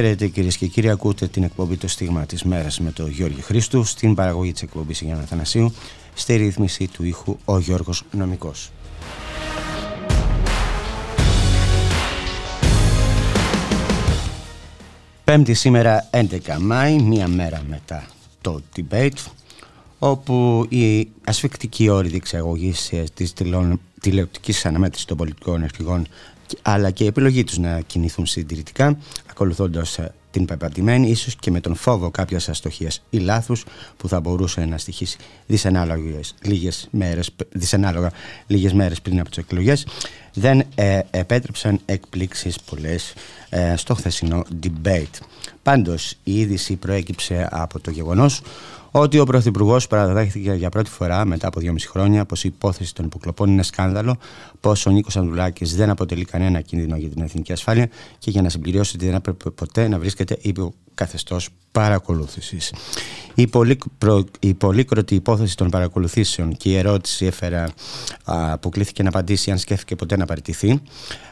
Χαίρετε κυρίες και κύριοι, ακούτε την εκπομπή Το Στίγμα της Μέρας με τον Γιώργο Χρήστου, στην παραγωγή της εκπομπής Γιάννα Θανασίου, στη ρύθμιση του ήχου ο Γιώργος Νομικός. Πέμπτη σήμερα 11 Μάη, μία μέρα μετά το debate, όπου η ασφικτική όρη διεξαγωγής της τηλεοπτικής αναμέτρησης των πολιτικών αρχηγών αλλά και η επιλογή τους να κινηθούν συντηρητικά ακολουθώντας ε, την πεπατημένη ίσως και με τον φόβο κάποιας αστοχίας ή λάθους που θα μπορούσε να στοιχήσει δυσανάλογες λίγες μέρες, δυσανάλογα λίγες μέρες πριν από τις εκλογές δεν ε, επέτρεψαν εκπλήξεις πολλές ε, στο χθεσινό debate. Πάντως η είδηση προέκυψε από το γεγονός ότι ο Πρωθυπουργός παραδέχθηκε για πρώτη φορά μετά από δυόμιση χρόνια πως η υπόθεση των υποκλοπών είναι σκάνδαλο, πω ο Νίκος Ανδουλάκη δεν αποτελεί κανένα κίνδυνο για την εθνική ασφάλεια και για να συμπληρώσει ότι δεν έπρεπε ποτέ να βρίσκεται υπό καθεστώς παρακολούθησης. Η, πολύκρο, η πολύκροτη υπόθεση των παρακολουθήσεων και η ερώτηση έφερα, α, που κλήθηκε να απαντήσει αν σκέφτηκε ποτέ να παραιτηθεί,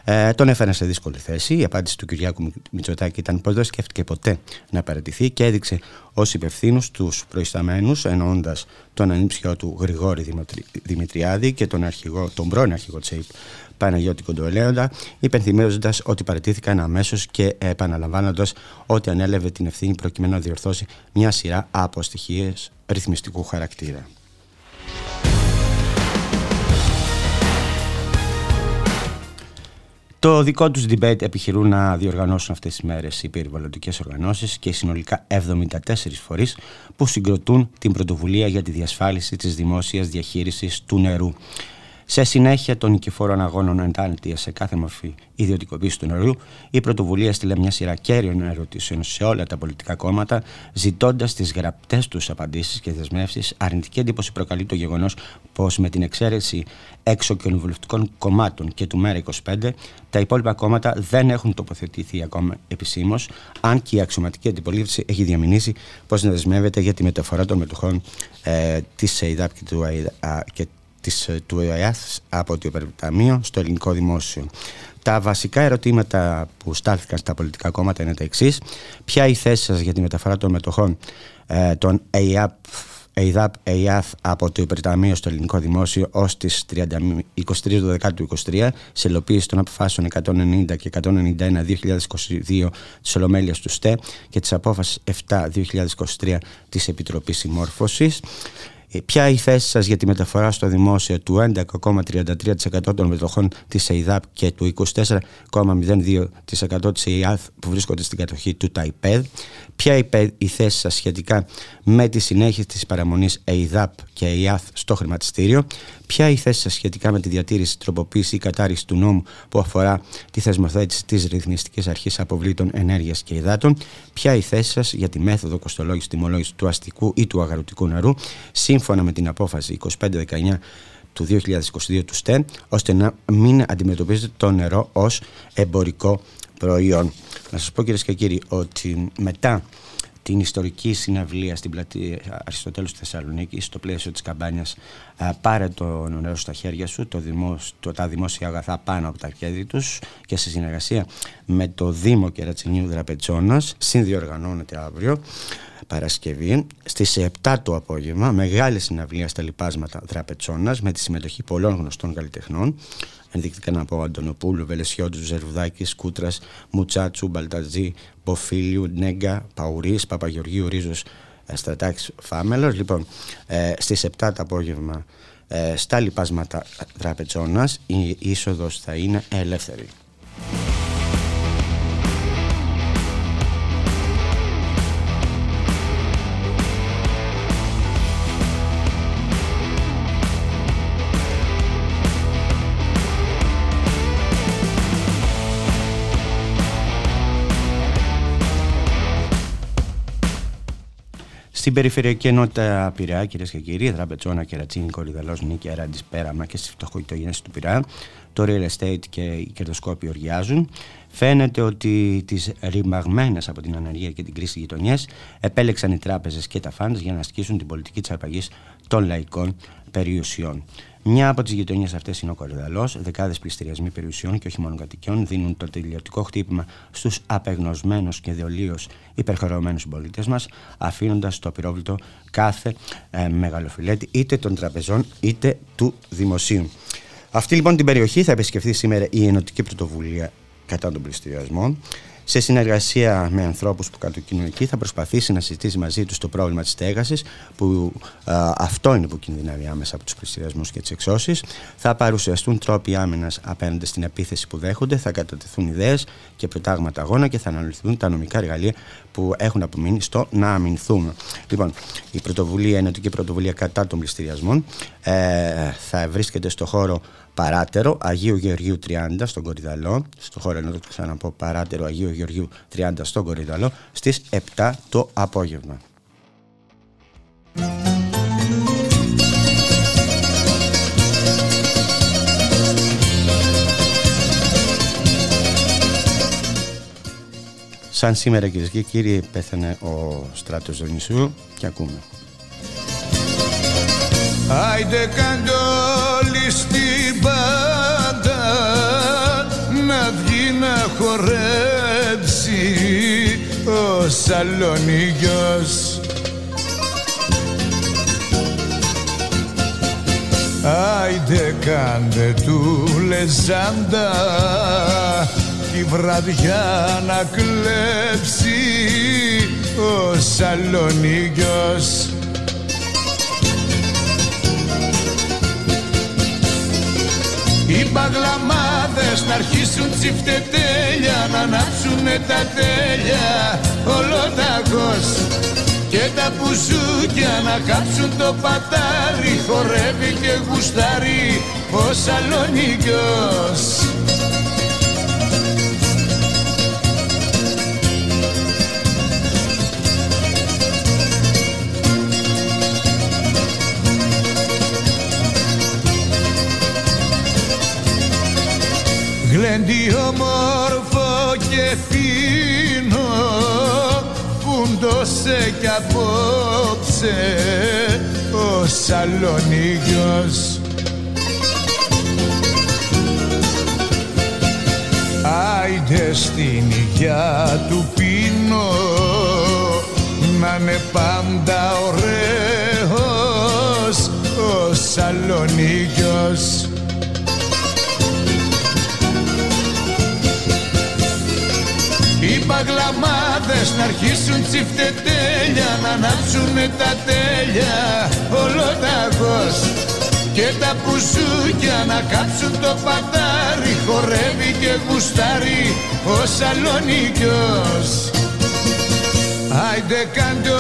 ε, τον έφεραν σε δύσκολη θέση. Η απάντηση του Κυριάκου Μητσοτάκη ήταν πως δεν σκέφτηκε ποτέ να παραιτηθεί και έδειξε ως υπευθύνους τους προϊσταμένους, εννοώντας τον ανήψιό του Γρηγόρη Δημητριάδη και τον, αρχηγό, τον πρώην αρχηγό της Παναγιώτη Κοντοελέοντα, υπενθυμίζοντας ότι παραιτήθηκαν αμέσως και επαναλαμβάνοντας ότι ανέλευε την ευθύνη προκειμένου να διορθώσει μια σειρά από στοιχείε ρυθμιστικού χαρακτήρα. Το δικό τους debate επιχειρούν να διοργανώσουν αυτές τις μέρες οι περιβαλλοντικές οργανώσεις και συνολικά 74 φορείς που συγκροτούν την πρωτοβουλία για τη διασφάλιση της δημόσιας διαχείρισης του νερού. Σε συνέχεια των νικηφόρων αγώνων ενάντια σε κάθε μορφή ιδιωτικοποίησης του νερού, η πρωτοβουλία στείλε μια σειρά κέριων ερωτήσεων σε όλα τα πολιτικά κόμματα, ζητώντας τις γραπτές τους απαντήσεις και δεσμεύσεις. Αρνητική εντύπωση προκαλεί το γεγονός πως με την εξαίρεση έξω κοινοβουλευτικών κομμάτων και του ΜΕΡΑ25, τα υπόλοιπα κόμματα δεν έχουν τοποθετηθεί ακόμα επισήμως, αν και η αξιωματική αντιπολίτευση έχει διαμηνήσει πως να δεσμεύεται για τη μεταφορά των μετοχών ε, της ΕΙΔΑΠ και του, και της, ε, του ΕΑΘ από το Υπερταμείο στο ελληνικό δημόσιο. Τα βασικά ερωτήματα που στάλθηκαν στα πολιτικά κόμματα είναι τα εξής. Ποια η θέση σας για τη μεταφορά των μετοχών ε, των ΕΙΑΠ ΕΙΔΑΠ ΕΙΑΘ από το Υπερταμείο στο Ελληνικό Δημόσιο ως τις 23 του 2023 σε υλοποίηση των αποφάσεων 190 και 191 2022 της Ολομέλειας του ΣΤΕ και της απόφασης 7 2023 της Επιτροπής Συμμόρφωσης. Ε, ποια η θέση σας για τη μεταφορά στο δημόσιο του 11,33% των μετοχών της ΕΙΔΑΠ και του 24,02% της ΕΙΑΘ που βρίσκονται στην κατοχή του ΤΑΙΠΕΔ. Ποια η θέση σας σχετικά με τη συνέχεια της παραμονής ΕΙΔΑΠ και ΕΙΑΘ στο χρηματιστήριο; Ποια η θέση σας σχετικά με τη διατήρηση, τροποποίηση ή κατάρριση του νόμου που αφορά τη θεσμοθέτηση της ρυθμιστικής αρχής αποβλήτων ενέργειας και υδάτων; Ποια η θέση σας για τη μέθοδο κοστολόγησης τιμολόγησης του αστικού ή του αγαρωτικού νερού σύμφωνα με την απόφαση 2519 του 2022 του ΣΤΕΝ ώστε να μην αντιμετωπίζεται το νερό ως εμπορικό προϊόν; Να σας πω κυρίες και κύριοι ότι μετά την ιστορική συναυλία στην πλατεία Αριστοτέλους στη Θεσσαλονίκη στο πλαίσιο της καμπάνιας «Πάρε το νερό στα χέρια σου», το το, τα δημόσια αγαθά πάνω από τα χέρια τους και σε συνεργασία με το Δήμο Κερατσινίου Δραπετσόνας συνδιοργανώνεται αύριο Παρασκευή στις 7 το απόγευμα μεγάλη συναυλία στα λοιπάσματα Δραπετσόνας με τη συμμετοχή πολλών γνωστών καλλιτεχνών ενδεικτικά να πω Αντωνοπούλου, Βελεσιώτου, Ζερουδάκης, Κούτρας, Μουτσάτσου, Μπαλταζή, Μποφίλιου, Νέγκα, Παουρή, Παπαγεωργίου, Ρίζος, ε, Στρατάκη, Φάμελος. Λοιπόν, ε, στις 7 το απόγευμα ε, στα λοιπάσματα Δραπετσόνα η είσοδος θα είναι ελεύθερη. Στην περιφερειακή ενότητα Πειραιά, κυρίες και κύριοι, Δραπετσόνα, Κερατσίνη, Κορυδαλό, Νίκη, Αράντης, Πέραμα και στις φτωχοειτογένειε του Πειραιά, το real estate και οι κερδοσκόποι οργιάζουν. Φαίνεται ότι τις ρημαγμένες από την ανεργία και την κρίση γειτονιές επέλεξαν οι τράπεζες και τα φάντ για να ασκήσουν την πολιτική της αρπαγής των λαϊκών περιουσιών. Μια από τις γειτονιές αυτές είναι ο Κορυδαλός. Δεκάδες πληστηριασμοί περιουσιών και όχι μόνο κατοικιών δίνουν το τελειωτικό χτύπημα στους απεγνωσμένους και διολύω υπερχρεωμένου συμπολίτες μας, αφήνοντας το απειρόβλητο κάθε ε, μεγαλοφιλέτη είτε των τραπεζών είτε του δημοσίου. Αυτή λοιπόν την περιοχή θα επισκεφθεί σήμερα η Ενωτική Πρωτοβουλία κατά των πληστηριασμών σε συνεργασία με ανθρώπους που κατοικούν εκεί, θα προσπαθήσει να συζητήσει μαζί τους το πρόβλημα της στέγασης, που αυτό είναι που κινδυνεύει άμεσα από τους πληστηριασμούς και τις εξώσεις. Θα παρουσιαστούν τρόποι άμυνας απέναντι στην επίθεση που δέχονται, θα κατατεθούν ιδέες και προτάγματα αγώνα και θα αναλυθούν τα νομικά εργαλεία που έχουν απομείνει στο να αμυνθούν. Λοιπόν, η πρωτοβουλία, η ενωτική πρωτοβουλία κατά των πληστηριασμών ε, θα βρίσκεται στο χώρο παράτερο Αγίου Γεωργίου 30 στον Κορυδαλό, στο χώρο ενώ το ξαναπώ παράτερο Αγίου Γεωργίου 30 στον Κορυδαλό, στις 7 το απόγευμα. Σαν σήμερα κυρίες και κύριοι πέθανε ο στράτος Δονησού και ακούμε. Άιντε κάντε όλοι χορέψει ο Σαλονίγιος Άιντε κάντε του λεζάντα τη βραδιά να κλέψει ο Σαλονίγιος Οι παγλαμάδες να αρχίσουν τσιφτετέλια Να ανάψουνε τα τέλεια. Ολοταγός Και τα πουζούκια να κάψουν το πατάρι. Χορεύει και γουστάρει ο Σαλονίκιος Γλέντι όμορφο και φίνο φούντωσε κι απόψε ο Σαλονίγιος. Άιντε στην υγειά του πίνω να είναι πάντα ωραίος ο Σαλονίγιος παγλαμάδες να αρχίσουν τσιφτετέλια να ανάψουνε τα τέλεια. Ολοταγός και τα πουζούκια να κάψουν το πατάρι χορεύει και γουστάρει ο Σαλονίκιος. Άιντε κάντε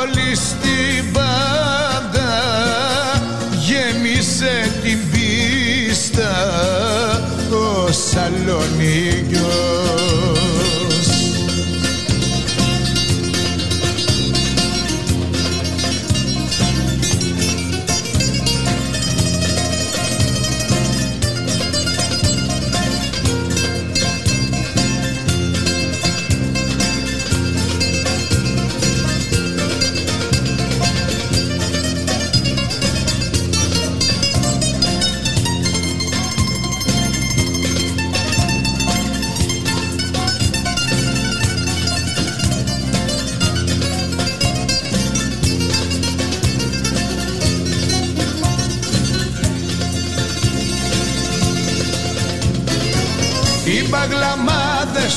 όλοι στην πάντα γέμισε την πίστα ο Σαλονίκιος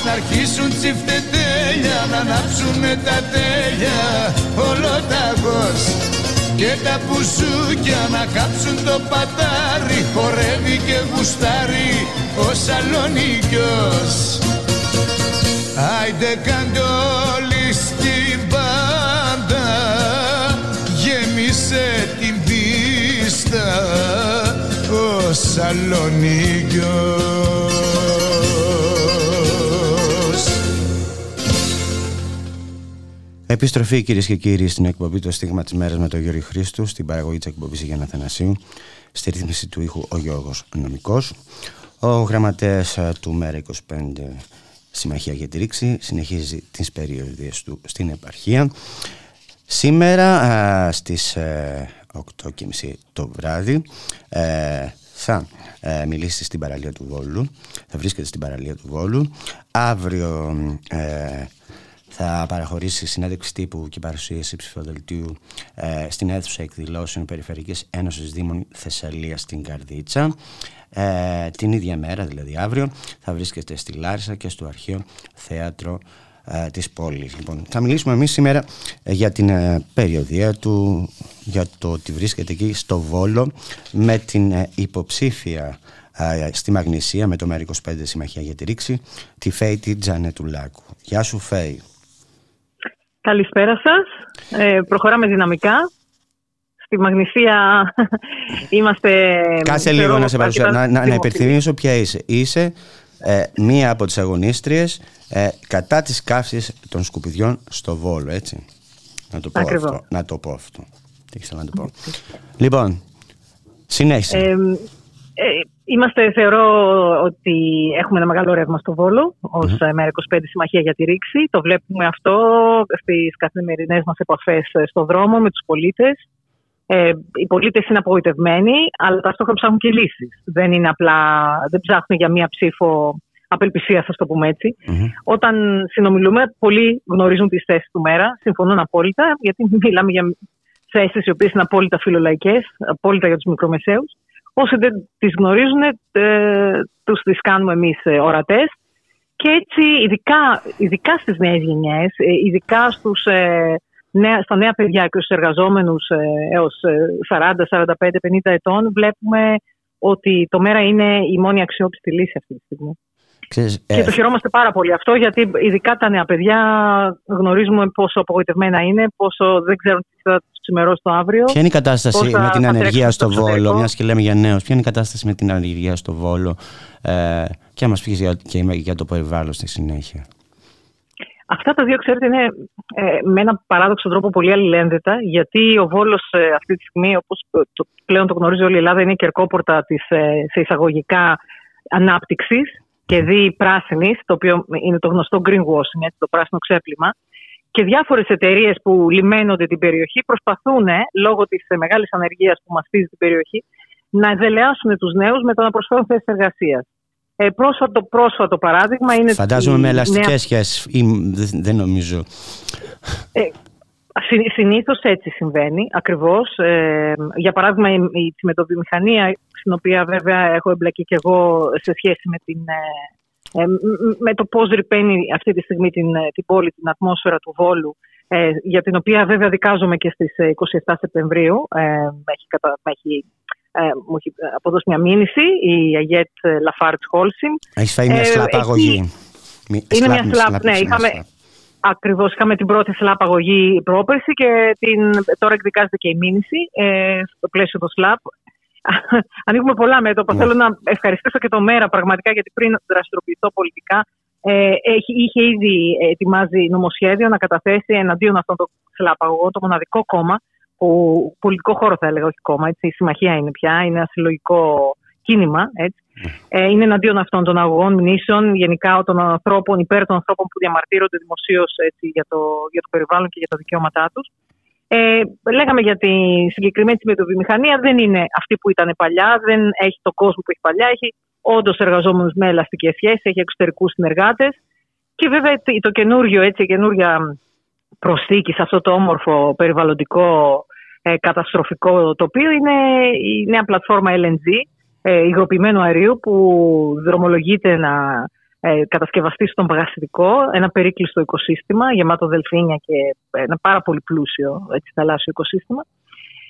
να αρχίσουν τσιφτετέλια να ανάψουνε τα τέλεια ολοταγός και τα πουζούκια να κάψουν το πατάρι χορεύει και γουστάρει ο Σαλονίκιος. Άιντε κάντε όλοι στην πάντα γέμισε την πίστα ο Σαλονίκιος Επιστροφή κυρίες και κύριοι στην εκπομπή Το Στίγμα της Μέρας με τον Γιώργο Χρήστου, στην παραγωγή της εκπομπής Γιάννα Θανασίου, στη ρύθμιση του ήχου ο Γιώργος Νομικός. Ο γραμματέας του Μέρα 25 Συμμαχία για τη Ρήξη συνεχίζει τις περιοδίες του στην επαρχία. Σήμερα στις 8.30 ε, το βράδυ ε, θα ε, μιλήσει στην παραλία του Βόλου, θα βρίσκεται στην παραλία του Βόλου. Αύριο θα παραχωρήσει συνέντευξη τύπου και παρουσίαση ψηφοδελτίου ε, στην αίθουσα εκδηλώσεων Περιφερειακής Ένωσης Δήμων Θεσσαλίας στην Καρδίτσα. Ε, την ίδια μέρα, δηλαδή αύριο, θα βρίσκεται στη Λάρισα και στο αρχαίο θέατρο ε, της πόλης. Λοιπόν, θα μιλήσουμε εμείς σήμερα ε, για την ε, περιοδία του, για το ότι βρίσκεται εκεί στο Βόλο με την υποψήφια στη Μαγνησία με το ΜΕΡΑ25 Συμμαχία για τη Ρήξη, τη Φέη τη Τζανετουλάκου. Γεια σου Φέη. Καλησπέρα σας. Ε, προχωράμε δυναμικά. Στη Μαγνησία είμαστε... Κάτσε λίγο να σε παρουσιάσω, να, να, να υπερθυμίσω ποια είσαι. Είσαι ε, μία από τις αγωνίστριες ε, κατά της καύσης των σκουπιδιών στο Βόλο, έτσι. Να το πω Ακριβώς. αυτό. Να το πω αυτό. Τι ήθελα να το πω. Λοιπόν, συνέχισε. Ε, ε, είμαστε, θεωρώ ότι έχουμε ένα μεγάλο ρεύμα στο Βόλο ως mm-hmm. ΜΕΡΑ25 Συμμαχία για τη Ρήξη. Το βλέπουμε αυτό στις καθημερινές μας επαφές στο δρόμο με τους πολίτες. Ε, οι πολίτες είναι απογοητευμένοι, αλλά ταυτόχρονα ψάχνουν και λύσεις. Δεν είναι απλά, δεν ψάχνουν για μία ψήφο απελπισία, θα το πούμε έτσι. Mm-hmm. Όταν συνομιλούμε, πολλοί γνωρίζουν τις θέσεις του ΜΕΡΑ, συμφωνούν απόλυτα, γιατί μιλάμε για θέσεις οι οποίες είναι απόλυτα φιλολαϊκές, απόλυτα για τους μικρομεσαίους. Όσοι δεν τις γνωρίζουν, ε, τους τις κάνουμε εμείς ε, ορατές. Και έτσι, ειδικά, ειδικά στις νέες γενιές, ε, ειδικά στους, ε, νέα, στα νέα παιδιά και στους εργαζόμενους ε, έως 40, 45, 50 ετών, βλέπουμε ότι το ΜΕΡΑ είναι η μόνη αξιόπιστη λύση αυτή τη στιγμή. Ξέρεις, Και ε, το χαιρόμαστε πάρα πολύ αυτό, γιατί ειδικά τα νέα παιδιά γνωρίζουμε πόσο απογοητευμένα είναι, πόσο δεν ξέρουν τι θα τους ξημερώσει το αύριο. Ποια είναι η κατάσταση Πόσα με την θα ανεργία τρέξουν στο στο Βόλο, εξωτερικό. μιας και λέμε για νέους, ποια είναι η κατάσταση με την ανεργία στο Βόλο ε, και να μα πει για, και για το περιβάλλον στη συνέχεια. Αυτά τα δύο, ξέρετε, είναι ε, με ένα παράδοξο τρόπο πολύ αλληλένδετα, γιατί ο Βόλος ε, αυτή τη στιγμή, όπως το, πλέον το γνωρίζει όλη η Ελλάδα, είναι η κερκόπορτα της ε, σε εισαγωγικά ανάπτυξης και δι πράσινης, το οποίο είναι το γνωστό greenwashing, έτσι, το πράσινο ξέπλυμα. Και διάφορες εταιρείες που λιμένονται την περιοχή προσπαθούν, ε, λόγω της ε, μεγάλης ανεργίας που μαστίζει την περιοχή, να εδελεάσουν τους νέους με το να προσφέρουν θέσεις εργασίας. Ε, πρόσφατο, πρόσφατο παράδειγμα είναι. Φαντάζομαι η με νέα ελαστικές σχέσεις ή δεν, δεν νομίζω. Συνήθως έτσι συμβαίνει, ακριβώς. Ε, για παράδειγμα, η, η τσιμεντοβιομηχανία, στην οποία βέβαια έχω εμπλακεί και εγώ σε σχέση με, την, ε, ε, μ- με το πώς ρηπαίνει αυτή τη στιγμή την, ε, την πόλη, την ατμόσφαιρα του Βόλου, ε, για την οποία βέβαια δικάζομαι και στις ε, 27 Σεπτεμβρίου. Ε, με έχει, κατα, με έχει, ε, μου έχει αποδώσει μια μήνυση η ΑΓΕΤ Lafarge Holcim. Έχεις φάει μια Ε, SLAPP εκεί αγωγή. Μη- είναι μια μη- SLAPP, ναι, μη- είχαμε- SLAPP. Ακριβώς είχαμε την πρώτη SLAPP αγωγή πρόπερση και την, τώρα εκδικάζεται και η μήνυση ε, στο πλαίσιο του SLAPP. Ανοίγουμε πολλά μέτωπα. Ναι. Θέλω να ευχαριστήσω και το ΜέΡΑ πραγματικά γιατί πριν δραστηριοποιηθώ πολιτικά ε, έχει, είχε ήδη ετοιμάζει νομοσχέδιο να καταθέσει εναντίον αυτών των σλαπ αγωγών το μοναδικό κόμμα που πολιτικό χώρο θα έλεγα, όχι κόμμα, έτσι, η συμμαχία είναι πια, είναι ένα συλλογικό κίνημα, έτσι. Ε, είναι εναντίον αυτών των αγωγών μνήσεων, γενικά των ανθρώπων, υπέρ των ανθρώπων που διαμαρτύρονται δημοσίως για, το, για το περιβάλλον και για τα δικαιώματά τους. Ε, λέγαμε για τη συγκεκριμένη τσιμεντοβιομηχανία, δεν είναι αυτή που ήταν παλιά, δεν έχει το κόσμο που έχει παλιά, έχει όντως εργαζόμενους με ελαστικές σχέσεις, έχει εξωτερικούς συνεργάτες. Και βέβαια το καινούριο, έτσι, η καινούρια προσθήκη σε αυτό το όμορφο περιβαλλοντικό ε, καταστροφικό τοπίο είναι η νέα πλατφόρμα LNG, ε, υγροποιημένου αερίου που δρομολογείται να ε, κατασκευαστεί στον παγαστικό, ένα περίκλειστο οικοσύστημα γεμάτο δελφίνια και ένα πάρα πολύ πλούσιο έτσι, θαλάσσιο οικοσύστημα.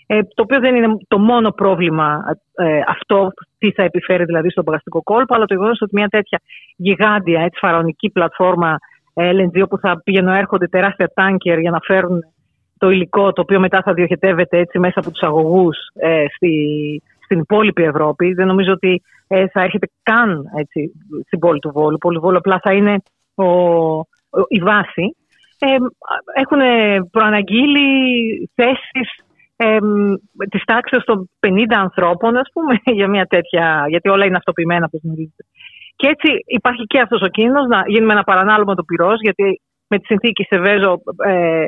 Ε, το οποίο δεν είναι το μόνο πρόβλημα ε, αυτό, τι θα επιφέρει δηλαδή στον παγαστικό κόλπο, αλλά το γεγονός ότι μια τέτοια γιγάντια, έτσι, φαραωνική πλατφόρμα LNG, όπου θα πηγαίνουν έρχονται τεράστια τάνκερ για να φέρουν το υλικό, το οποίο μετά θα διοχετεύεται έτσι μέσα από τους αγωγούς ε, στη, στην υπόλοιπη Ευρώπη. Δεν νομίζω ότι ε, θα έρχεται καν έτσι, στην πόλη του Βόλου. Η πόλη του Βόλου απλά θα είναι ο, ο, η βάση. ε, έχουν προαναγγείλει θέσεις ε, της τάξης των 50 ανθρώπων, ας πούμε, για μια τέτοια, γιατί όλα είναι αυτοποιημένα, όπως γνωρίζετε. Και έτσι υπάρχει και αυτός ο κίνδυνος να γίνουμε ένα παρανάλωμα του πυρός, γιατί με τη συνθήκη σε Βέζο ε, ε,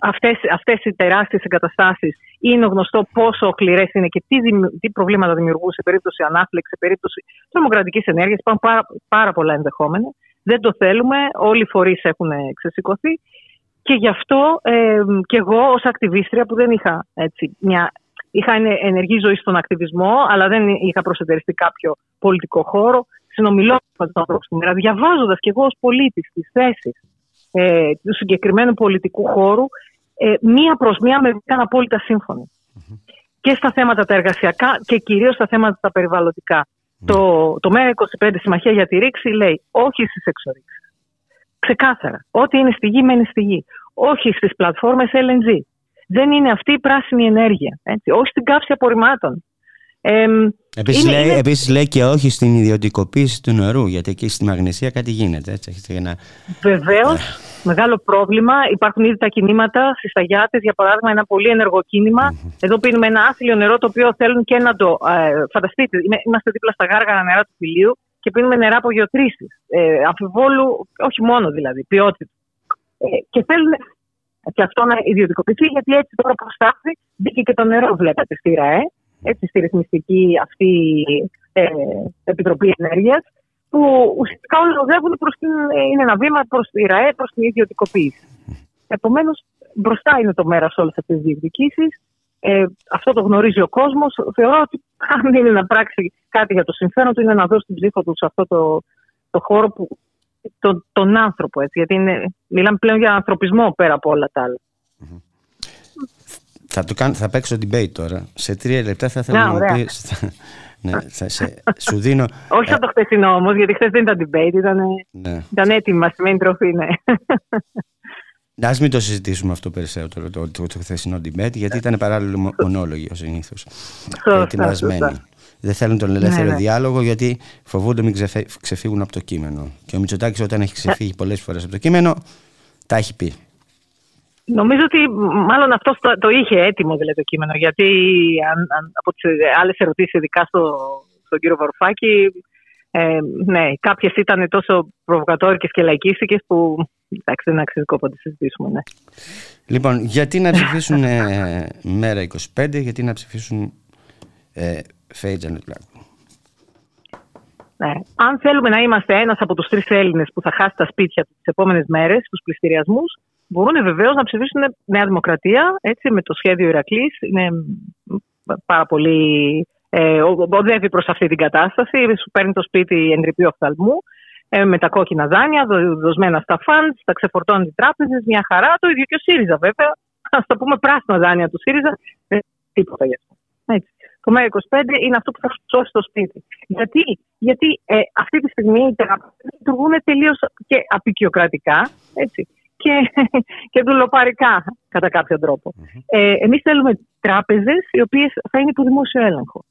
αυτές, αυτές οι τεράστιες εγκαταστάσεις είναι γνωστό πόσο κληρές είναι και τι, τι προβλήματα δημιουργούν σε περίπτωση ανάφλεξη, σε περίπτωση τρομοκρατικής ενέργειας. Υπάρχουν πάρα, πάρα πολλά ενδεχόμενα. Δεν το θέλουμε, όλοι οι φορείς έχουν ξεσηκωθεί και γι' αυτό ε, και εγώ ως ακτιβίστρια που δεν είχα έτσι, μια Είχα ενεργή ζωή στον ακτιβισμό, αλλά δεν είχα προσετεριστεί κάποιο πολιτικό χώρο. Συνομιλώ με τους ανθρώπους στην μέρα, διαβάζοντας και εγώ ως πολίτης τις θέσεις ε, του συγκεκριμένου πολιτικού χώρου, ε, μία προς μία με ήταν απόλυτα Και στα θέματα τα εργασιακά και κυρίως στα θέματα τα περιβαλλοντικά. Το, το ΜΕΡΑ25 Συμμαχία για τη Ρήξη λέει όχι στις εξορίξεις. Ξεκάθαρα. Ό,τι είναι στη γη μένει στη γη. Όχι στις πλατφόρμες LNG δεν είναι αυτή η πράσινη ενέργεια. Έτσι. Όχι στην καύση απορριμμάτων. Ε, επίσης, λέει, επίσης λέει και όχι στην ιδιωτικοποίηση του νερού, γιατί εκεί στη Μαγνησία κάτι γίνεται. Έτσι, ένα... Βεβαίως, ε. μεγάλο πρόβλημα. Υπάρχουν ήδη τα κινήματα στι Αγιάτε, για παράδειγμα, ένα πολύ ενεργό Εδώ πίνουμε ένα άθλιο νερό το οποίο θέλουν και να το. Ε, φανταστείτε, είμαστε δίπλα στα γάργαρα νερά του φιλίου και πίνουμε νερά από γεωτρήσει. Ε, αμφιβόλου, όχι μόνο δηλαδή, ποιότητας. Ε, και θέλουν και αυτό να ιδιωτικοποιηθεί, γιατί έτσι τώρα προστάθει, μπήκε και το νερό, βλέπετε, στη ΡΑΕ, έτσι, στη ρυθμιστική αυτή ε, Επιτροπή Ενέργειας, που ουσιαστικά όλοι οδεύουν προς την, είναι ένα βήμα προς τη ΡΑΕ, προς την ιδιωτικοποίηση. Επομένως, μπροστά είναι το μέρος όλες αυτές τις διεκδικήσεις. Ε, αυτό το γνωρίζει ο κόσμος. Θεωρώ ότι αν είναι να πράξει κάτι για το συμφέρον του, είναι να δώσει την ψήφο του σε αυτό το, το χώρο που τον, τον άνθρωπο. Έτσι, γιατί είναι, μιλάμε πλέον για ανθρωπισμό πέρα από όλα τα άλλα. Θα, το κάνω, θα παίξω debate τώρα. Σε τρία λεπτά θα ήθελα να, να πει. ναι, θα, σε, σου δίνω. Όχι σαν το χθεσινό όμως, γιατί χθες δεν ήταν debate, ήταν, ναι. ήταν έτοιμα, σημαίνει τροφή, ναι. Α μην το συζητήσουμε αυτό περισσότερο το, το, το, χθεσινό debate, γιατί ήταν παράλληλο μονόλογοι ω συνήθως. Ετοιμασμένοι δεν θέλουν τον ελεύθερο ναι, ναι. διάλογο γιατί φοβούνται μην ξεφύγουν από το κείμενο. Και ο Μητσοτάκης, όταν έχει ξεφύγει πολλές φορές από το κείμενο, τα έχει πει. Νομίζω ότι μάλλον αυτό το, το είχε έτοιμο δηλαδή το κείμενο. Γιατί αν, αν, από τις άλλες ερωτήσεις, ειδικά στο, στον κύριο Βαρουφάκη, ε, ναι, κάποιες ήταν τόσο προβοκατόρικες και λαϊκίστικες που εντάξει, δεν αξίζει κόπο να συζητήσουμε. Ναι. Λοιπόν, γιατί να ψηφίσουν ε, μέρα 25, γιατί να ψηφίσουν ε, ναι. Αν θέλουμε να είμαστε ένας από τους τρεις Έλληνες που θα χάσει τα σπίτια του τις επόμενες μέρες, τους πληστηριασμούς, μπορούν βεβαίως να ψηφίσουν Νέα Δημοκρατία έτσι, με το σχέδιο Ηρακλής. Είναι πάρα πολύ. Ε, οδεύει προς αυτή την κατάσταση. Σου παίρνει το σπίτι εντρυπή οφθαλμού ε, με τα κόκκινα δάνεια, δοσμένα στα φαντς, τα ξεφορτώνει οι τράπεζες, μια χαρά. Το ίδιο και ο ΣΥΡΙΖΑ βέβαια. Α το πούμε πράσινα δάνεια του ΣΥΡΙΖΑ. Ε, τίποτα γι' αυτό. Έτσι το ΜΕΡΑ25 είναι αυτό που θα σου σώσει το σπίτι. Γιατί, Γιατί ε, αυτή τη στιγμή οι τεραπευτέ λειτουργούν τελείως και απεικιοκρατικά έτσι, και, και δουλοπαρικά κατά κάποιο τρόπο. Mm-hmm. Ε, Εμείς θέλουμε τράπεζες οι οποίες θα είναι υπό δημόσιο έλεγχο.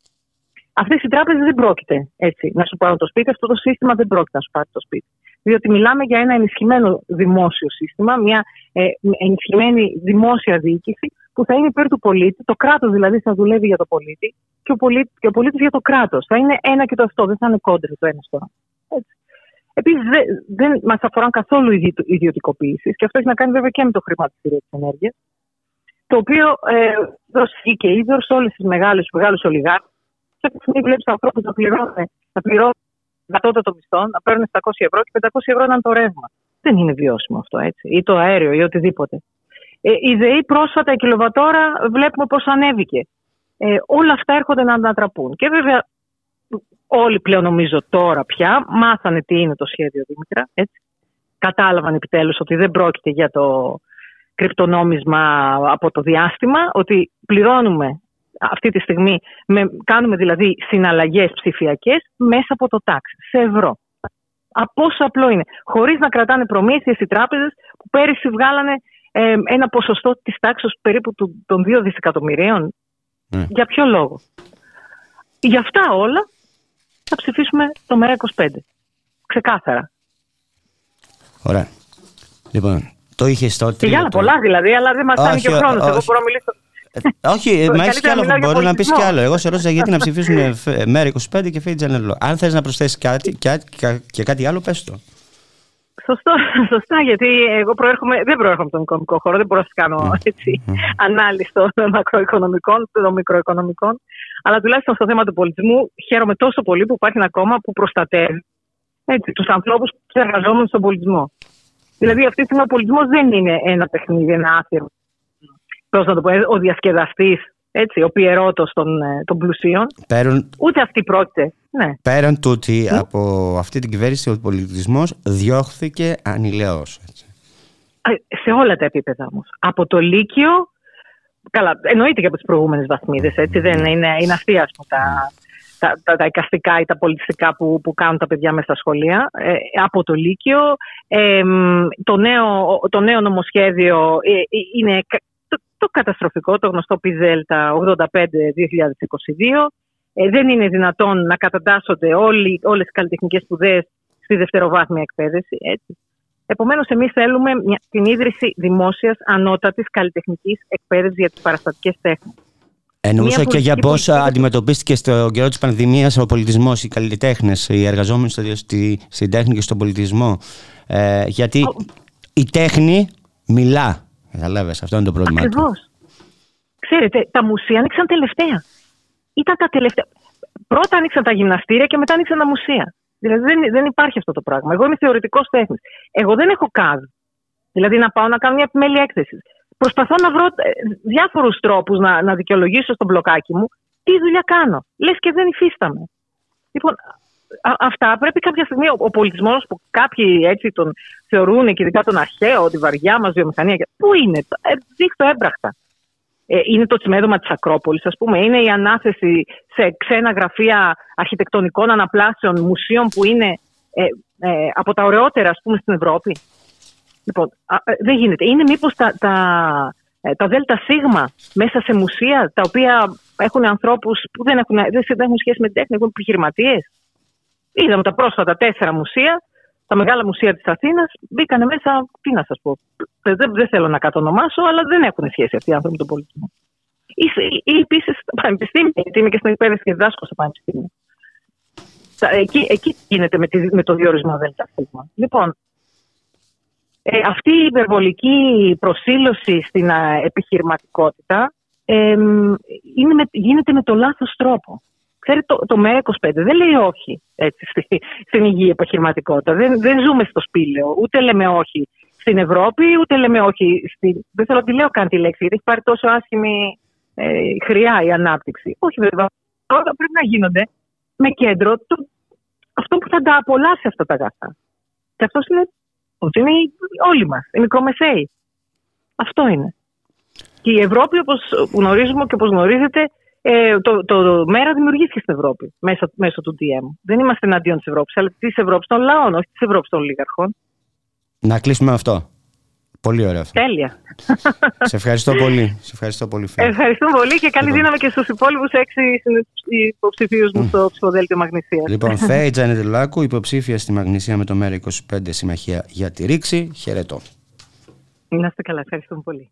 Αυτές οι τράπεζες δεν πρόκειται έτσι, να σου πάρουν το σπίτι, αυτό το σύστημα δεν πρόκειται να σου πάρει το σπίτι. Διότι μιλάμε για ένα ενισχυμένο δημόσιο σύστημα, μια ε, ενισχυμένη δημόσια διοίκηση που θα είναι υπέρ του πολίτη. Το κράτος δηλαδή θα δουλεύει για το πολίτη και ο πολίτη πολίτης για το κράτος. Θα είναι ένα και το αυτό, δεν θα είναι κόντρε το ένας στο άλλο. Επίσης, δεν, δεν μας αφορά καθόλου οι ιδιωτικοποίησης και αυτό έχει να κάνει βέβαια και με το χρηματιστήριο της ενέργειας. Το οποίο ε, δώσει και είδος σε όλες τις μεγάλες ολιγάρχε. Σε αυτή τη στιγμή βλέπεις του ανθρώπους να πληρώνουν, να πληρώνουν κατώτατο μισθό, να παίρνουν 700 ευρώ και 500 ευρώ να είναι το ρεύμα. Δεν είναι βιώσιμο αυτό έτσι. Ή το αέριο ή οτιδήποτε. Ε, η ΔΕΗ πρόσφατα η κιλοβατόρα βλέπουμε πώς ανέβηκε. Ε, όλα αυτά έρχονται να ανατραπούν. Και βέβαια όλοι πλέον νομίζω τώρα πια μάθανε τι είναι το σχέδιο Δήμητρα. Έτσι. Κατάλαβαν επιτέλους ότι δεν πρόκειται για το κρυπτονόμισμα από το διάστημα, ότι πληρώνουμε αυτή τη στιγμή, με, κάνουμε δηλαδή συναλλαγές ψηφιακές μέσα από το τάξη, σε ευρώ. Από πόσο απλό είναι. Χωρίς να κρατάνε προμήθειες οι τράπεζες που πέρυσι βγάλανε ε, ένα ποσοστό της τάξης περίπου των 2 δισεκατομμυρίων. Ναι. Για ποιο λόγο; Για αυτά όλα θα ψηφίσουμε το ΜΕΡΑ 25. Ξεκάθαρα. Ωραία. Λοιπόν, Το είχες στο Και για άλλα πολλά δηλαδή, αλλά δεν μας φτάνει και ο Όχι, χρόνος. Εγώ όχι. μπορώ να μιλήσω. Ε, Όχι, ε, μα έχεις κι Καλύτερα άλλο. μιλάω για Μπορεί να πεις πολιτισμό. κι άλλο. Εγώ σε ρώτησα γιατί να ψηφίσουν ε, φ- μέρα 25 και φέει Τζανελό. Αν θες να προσθέσεις κάτι και, και, και κάτι άλλο, πες το. Σωστό, σωστά, γιατί εγώ προέρχομαι, δεν προέρχομαι από τον οικονομικό χώρο, δεν μπορώ να σας κάνω έτσι, ανάλυση των μακροοικονομικών, των μικροοικονομικών. Αλλά τουλάχιστον στο θέμα του πολιτισμού χαίρομαι τόσο πολύ που υπάρχει ένα κόμμα που προστατεύει έτσι, τους ανθρώπους και εργαζόμενους στον πολιτισμό. Δηλαδή αυτή τη στιγμή ο πολιτισμός δεν είναι ένα παιχνίδι, ένα άθιρο. Πώς να το πω, ε, ο διασκεδαστής, έτσι, ο πιερώτος των, ε, των πλουσίων. Πέραν, Ούτε αυτή πρόκειται. Ναι. πέραν του ότι από αυτή την κυβέρνηση ο πολιτισμός διώχθηκε ανηλαιώς. Α, Σε όλα τα επίπεδα όμως. Από το Λύκειο. Καλά, εννοείται και από τις προηγούμενες βαθμίδες. Δεν είναι, είναι αστεία ας πούμε, τα, τα, τα, τα εικαστικά ή τα πολιτιστικά που, που κάνουν τα παιδιά μέσα στα σχολεία. Ε, από το Λύκειο. Ε, μ, το, νέο, το νέο νομοσχέδιο ε, ε, είναι κα- το, το καταστροφικό, το γνωστό ΠΙΖΕΛΤΑ 85-2022. Ε, δεν είναι δυνατόν να κατατάσσονται όλοι, όλες οι καλλιτεχνικές σπουδές στη δευτεροβάθμια εκπαίδευση. Έτσι. Επομένως, εμείς θέλουμε μια, την ίδρυση δημόσιας ανώτατης καλλιτεχνικής εκπαίδευσης για τις παραστατικές τέχνες. Εννοούσα Μια και για πολιτική πώς πολιτική. αντιμετωπίστηκε στο καιρό της πανδημίας ο πολιτισμός, οι καλλιτέχνες, οι εργαζόμενοι στο, στη, στην τέχνη και στον πολιτισμό. Ε, γιατί η τέχνη μιλά. Καταλάβες, αυτό είναι το πρόβλημα. του. Ακριβώς. Ξέρετε, τα μουσεία άνοιξαν τελευταία. Ήταν τα τελευταία. Πρώτα άνοιξαν τα γυμναστήρια και μετά άνοιξαν τα μουσεία. Δηλαδή δεν, δεν υπάρχει αυτό το πράγμα. Εγώ είμαι θεωρητικός τέχνης. Εγώ δεν έχω κάδ. Δηλαδή να πάω να κάνω μια επιμέλεια έκθεσης. Προσπαθώ να βρω διάφορους τρόπους να, να δικαιολογήσω στο μπλοκάκι μου τι δουλειά κάνω. Λες και δεν υφίσταμαι. Λοιπόν, α- αυτά πρέπει κάποια στιγμή ο, ο πολιτισμός που κάποιοι έτσι τον θεωρούν και ειδικά τον αρχαίο, τη βαριά μας βιομηχανία. και- Πού είναι, ε, δείχτω έμπραχτα. Ε, είναι το τσιμέδωμα της Ακρόπολης, ας πούμε. Είναι η ανάθεση σε ξένα γραφεία αρχιτεκτονικών αναπλάσεων μουσείων που είναι ε, ε, από τα ωραιότερα, ας πούμε, στην Ευρώπη. Λοιπόν, α, ε, δεν γίνεται. Είναι μήπως τα, τα, ε, τα ΔΣ μέσα σε μουσεία, τα οποία έχουν ανθρώπους που δεν έχουν, δεν, δεν έχουν σχέση με την τέχνη, έχουν επιχειρηματίες. Είδαμε τα πρόσφατα τέσσερα μουσεία, τα μεγάλα μουσεία της Αθήνας, μπήκανε μέσα. Τι να σας πω. Δεν, δεν, δεν θέλω να κατονομάσω, αλλά δεν έχουν σχέση αυτοί οι άνθρωποι με τον πολιτισμό. Ή, ή επίσης στα πανεπιστήμια, γιατί είμαι και στην εκπαίδευση και διδάσκω στα πανεπιστήμια. Τα- Εκεί, εκεί γίνεται με, τη, με το διορισμό ΔΣ. Λοιπόν, ε, αυτή η υπερβολική προσήλωση στην α, επιχειρηματικότητα ε, μ, είναι με, γίνεται με το λάθος τρόπο. Ξέρετε, το, το ΜΕ25 δεν λέει όχι έτσι, στη, στην υγιή επιχειρηματικότητα. Δεν, δεν ζούμε στο σπήλαιο. Ούτε λέμε όχι στην Ευρώπη, ούτε λέμε όχι. Στη, δεν θέλω να τη λέω καν τη λέξη, γιατί έχει πάρει τόσο άσχημη ε, χρειά η ανάπτυξη. Όχι βέβαια. Όλα πρέπει να γίνονται με κέντρο το, αυτό που θα τα απολαύσει αυτά τα αγαθά. Και αυτός είναι ότι είναι οι- όλοι μας, οι μικρομεσαίοι. Αυτό είναι. Και η Ευρώπη, όπως γνωρίζουμε και όπως γνωρίζετε, ε, το, το μέρα δημιουργήθηκε στην Ευρώπη μέσω, μέσω του DM. Δεν είμαστε εναντίον της Ευρώπης, αλλά της Ευρώπης των λαών, όχι της Ευρώπης των ολιγαρχών. Να κλείσουμε με αυτό. Πολύ ωραίο αυτό. Τέλεια. Σε ευχαριστώ πολύ. Σε ευχαριστώ πολύ, Φέ. Ευχαριστούμε πολύ και καλή Λοιπόν. δύναμη και στους υπόλοιπους έξι υποψηφίους μου στο ψηφοδέλτιο Μαγνησίας. Λοιπόν, Φέη Τζανετελάκου, υποψήφια στη Μαγνησία με το ΜΕΡΑ 25 Συμμαχία για τη Ρήξη. Χαιρετώ. Να είστε καλά. Ευχαριστούμε πολύ.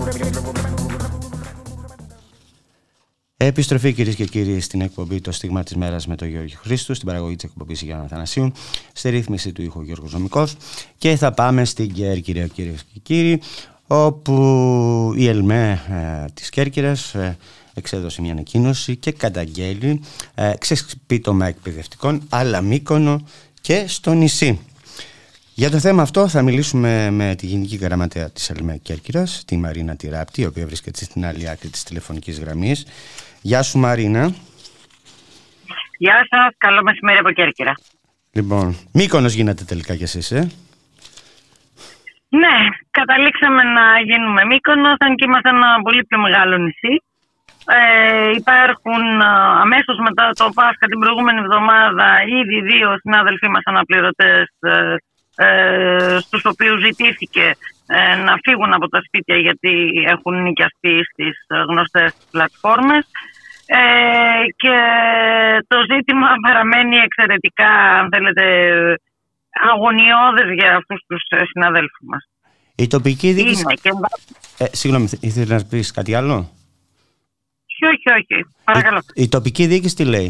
Επιστροφή κυρίες και κύριοι στην εκπομπή Το Στίγμα της Μέρας με τον Γιώργο Χρήστου, στην παραγωγή της εκπομπής Γιάννα Θανασίου, στη ρύθμιση του ήχου Γιώργος Νομικός. Και θα πάμε στην Κέρκυρα, κυρίες και κύριοι, όπου η ΕΛΜΕ ε, της Κέρκυρας ε, εξέδωσε μια ανακοίνωση και καταγγέλει ε, ξεσπίτωμα εκπαιδευτικών, αλλά μήκονο και στο νησί. Για το θέμα αυτό θα μιλήσουμε με τη Γενική Γραμματέα της ΕΛΜΕ Κέρκυρας, τη Μαρίνα Τυράπτη, η οποία βρίσκεται στην άλλη άκρη της τηλεφωνικής γραμμής. Γεια σου Μαρίνα. Γεια σας, καλό μεσημέρι από Κέρκυρα. Λοιπόν, Μύκονος γίνεται τελικά κι εσείς, ε; Ναι, καταλήξαμε να γίνουμε Μύκονος, αν και είμαστε ένα πολύ πιο μεγάλο νησί. Ε, υπάρχουν α, αμέσως μετά το Πάσχα την προηγούμενη εβδομάδα ήδη δύο συνάδελφοί μας αναπληρωτές ε, ε, στους οποίους ζητήθηκε ε, να φύγουν από τα σπίτια γιατί έχουν νοικιαστεί στις ε, γνωστές πλατφόρμες ε, και το ζήτημα παραμένει εξαιρετικά αν θέλετε αγωνιώδες για αυτούς τους ε, συναδέλφους μας. Η τοπική διοίκηση... Είναι και... Ε, συγγνώμη, ήθελες να πεις κάτι άλλο; Όχι, όχι, όχι. Παρακαλώ. Η, η τοπική διοίκηση τι λέει;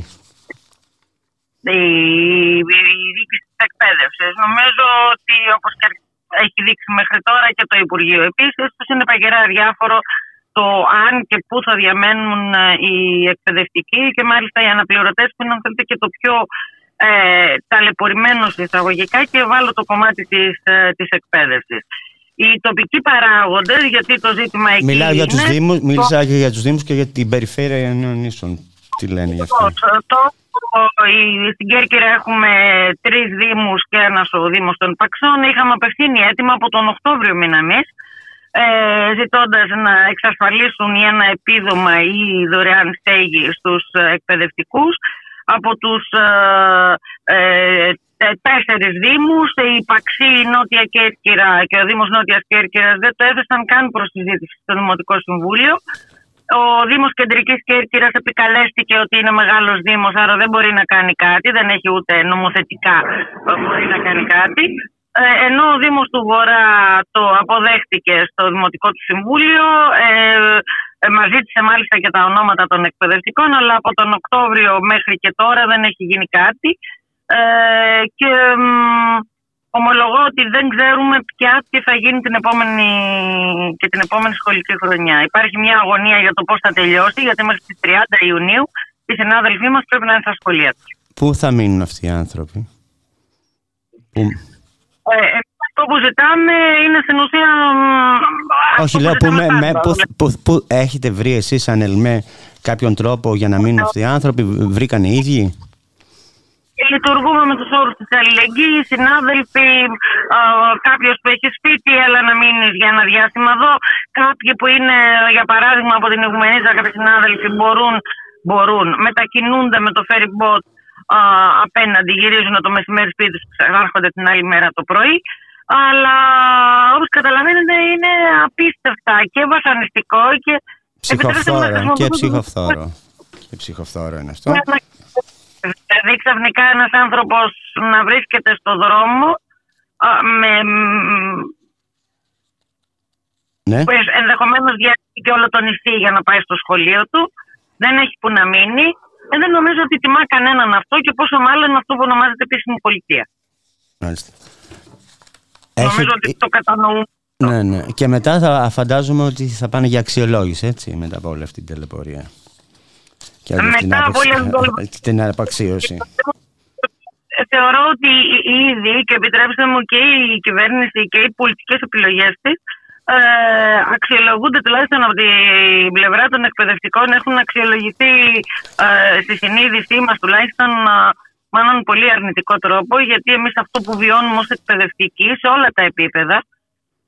η, η διοίκηση της εκπαίδευσης. Νομίζω ότι όπως έχει δείξει μέχρι τώρα και το Υπουργείο επίσης, τους είναι παγερά διάφορο το αν και πού θα διαμένουν ε, οι εκπαιδευτικοί και μάλιστα οι αναπληρωτές που είναι αν θέλετε και το πιο ε, ταλαιπωρημένο εισαγωγικά και βάλω το κομμάτι της, ε, της εκπαίδευσης. Οι τοπικοί παράγοντες, γιατί το ζήτημα εκεί Μιλάω για είναι... τους Δήμους, το- μίλησα και για τους Δήμους και για την περιφέρεια νέων νήσων. Τι λένε γι' αυτό. Το, το, η- στην Κέρκυρα έχουμε τρεις Δήμους και ένας ο Δήμος των Παξών. Είχαμε απευθύνει έτοιμα από τον Οκτώβριο μήνα εμεί, ε, ζητώντας να εξασφαλίσουν ή ένα επίδομα ή δωρεάν στέγη στους εκπαιδευτικούς από τους ε, ε, τε- τέσσερις δήμους, η Παξή, η Νότια Κέρκυρα και ο Δήμος Νότιας Κέρκυρας δεν το έθεσαν καν προς συζήτηση στο Δημοτικό Συμβούλιο. Ο Δήμος Κεντρικής Κέρκυρας επικαλέστηκε ότι είναι μεγάλος Δήμος, άρα δεν μπορεί να κάνει κάτι, δεν έχει ούτε νομοθετικά που μπορεί να κάνει κάτι. Ε, ενώ ο Δήμος του Βορρά το αποδέχτηκε στο Δημοτικό του Συμβούλιο, ε, ε, μας ζήτησε μάλιστα και τα ονόματα των εκπαιδευτικών, αλλά από τον Οκτώβριο μέχρι και τώρα δεν έχει γίνει κάτι. Ε, και μ, ομολογώ ότι δεν ξέρουμε πια τι θα γίνει την επόμενη, και την επόμενη σχολική χρονιά. Υπάρχει μια αγωνία για το πώς θα τελειώσει, γιατί μέχρι τις 30 Ιουνίου οι συνάδελφοί μας πρέπει να είναι στα σχολεία τους. Πού θα μείνουν αυτοί οι άνθρωποι; Που... Ε, ε, αυτό που ζητάμε είναι στην ουσία... μ, Όχι, αυτό λέω, που που, ζητάμε με, με, πάντα. που, που, που έχετε βρει εσείς σαν ΕΛΜΕ κάποιον τρόπο για να μείνουν αυτοί οι άνθρωποι, βρήκαν οι ίδιοι; Λειτουργούμε με τους όρους της αλληλεγγύης. Οι συνάδελφοι, κάποιος που έχει σπίτι, έλα να μείνεις για ένα διάστημα εδώ. Κάποιοι που είναι, για παράδειγμα, από την Ιγουμενίζα, κάποιοι συνάδελφοι μπορούν, μπορούν μετακινούνται με το ferry boat α, απέναντι, γυρίζουν το μεσημέρι σπίτι τους, ξανάρχονται την άλλη μέρα το πρωί. Αλλά όπως καταλαβαίνετε είναι απίστευτα και βασανιστικό και. επιτρέψτε μου να Ψυχοφθόρο και χρησιμοποιήσω το- ψυχοφθόρο. Και ψυχοφθόρο είναι αυτό. Δηλαδή ξαφνικά ένας άνθρωπος να βρίσκεται στο δρόμο α, με. Ναι. ενδεχομένως διαρκεί και όλο το νησί για να πάει στο σχολείο του. Δεν έχει που να μείνει. Ε, δεν νομίζω ότι τιμά κανέναν αυτό και πόσο μάλλον αυτό που ονομάζεται επίσημη πολιτεία. Μάλιστα. Νομίζω ότι το κατανοούν. Ναι, ναι. Και μετά θα φαντάζομαι ότι θα πάνε για αξιολόγηση, έτσι, μετά από όλη αυτή την τελεπορία. Και όλη αυτή την Μετά από άποψη- όλη αυτή την τελεπορία. την απαξίωση. Ε, Θεωρώ ότι οι- ήδη και επιτρέψτε μου και η κυβέρνηση και οι πολιτικές επιλογές της ε, αξιολογούνται τουλάχιστον από την πλευρά των εκπαιδευτικών έχουν αξιολογηθεί ε, στη συνείδησή μας τουλάχιστον ε, με έναν πολύ αρνητικό τρόπο γιατί εμείς αυτό που βιώνουμε ως εκπαιδευτικοί σε όλα τα επίπεδα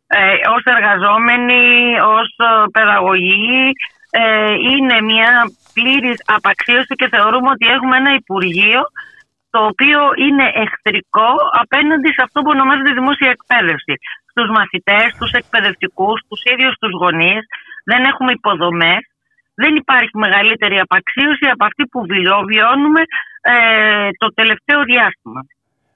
ε, ως εργαζόμενοι, ως ε, παιδαγωγοί ε, είναι μια πλήρης απαξίωση και θεωρούμε ότι έχουμε ένα Υπουργείο το οποίο είναι εχθρικό απέναντι σε αυτό που ονομάζεται δημόσια εκπαίδευση. Στους μαθητές, στους εκπαιδευτικούς, στους ίδιους τους γονείς, δεν έχουμε υποδομές, δεν υπάρχει μεγαλύτερη απαξίωση από αυτή που βιώνουμε ε, το τελευταίο διάστημα.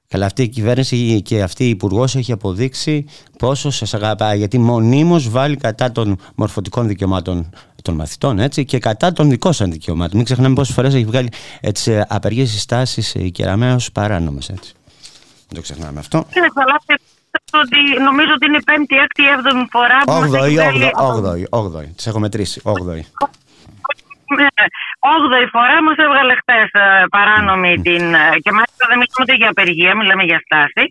Καλά, αυτή η κυβέρνηση και αυτή η υπουργός έχει αποδείξει πόσο σας αγαπάει. Γιατί μονίμως βάλει κατά των μορφωτικών δικαιωμάτων των μαθητών έτσι, και κατά των δικών σας δικαιωμάτων. Μην ξεχνάμε πόσες φορές έχει βγάλει τι απεργίες συστάσεις η Κεραμαίο παράνομες. Δεν το ξεχνάμε αυτό. Είναι καλά, ότι νομίζω ότι είναι η πέμπτη, έκτη, έβδομη φορά που. Όγδοη, όγδοη, όγδοη. Τις έχω μετρήσει. Όγδοη. Όγδοη φορά μας έβγαλε χτε παράνομη την. και μάλιστα δεν μιλάμε ούτε για απεργία, μιλάμε για στάση.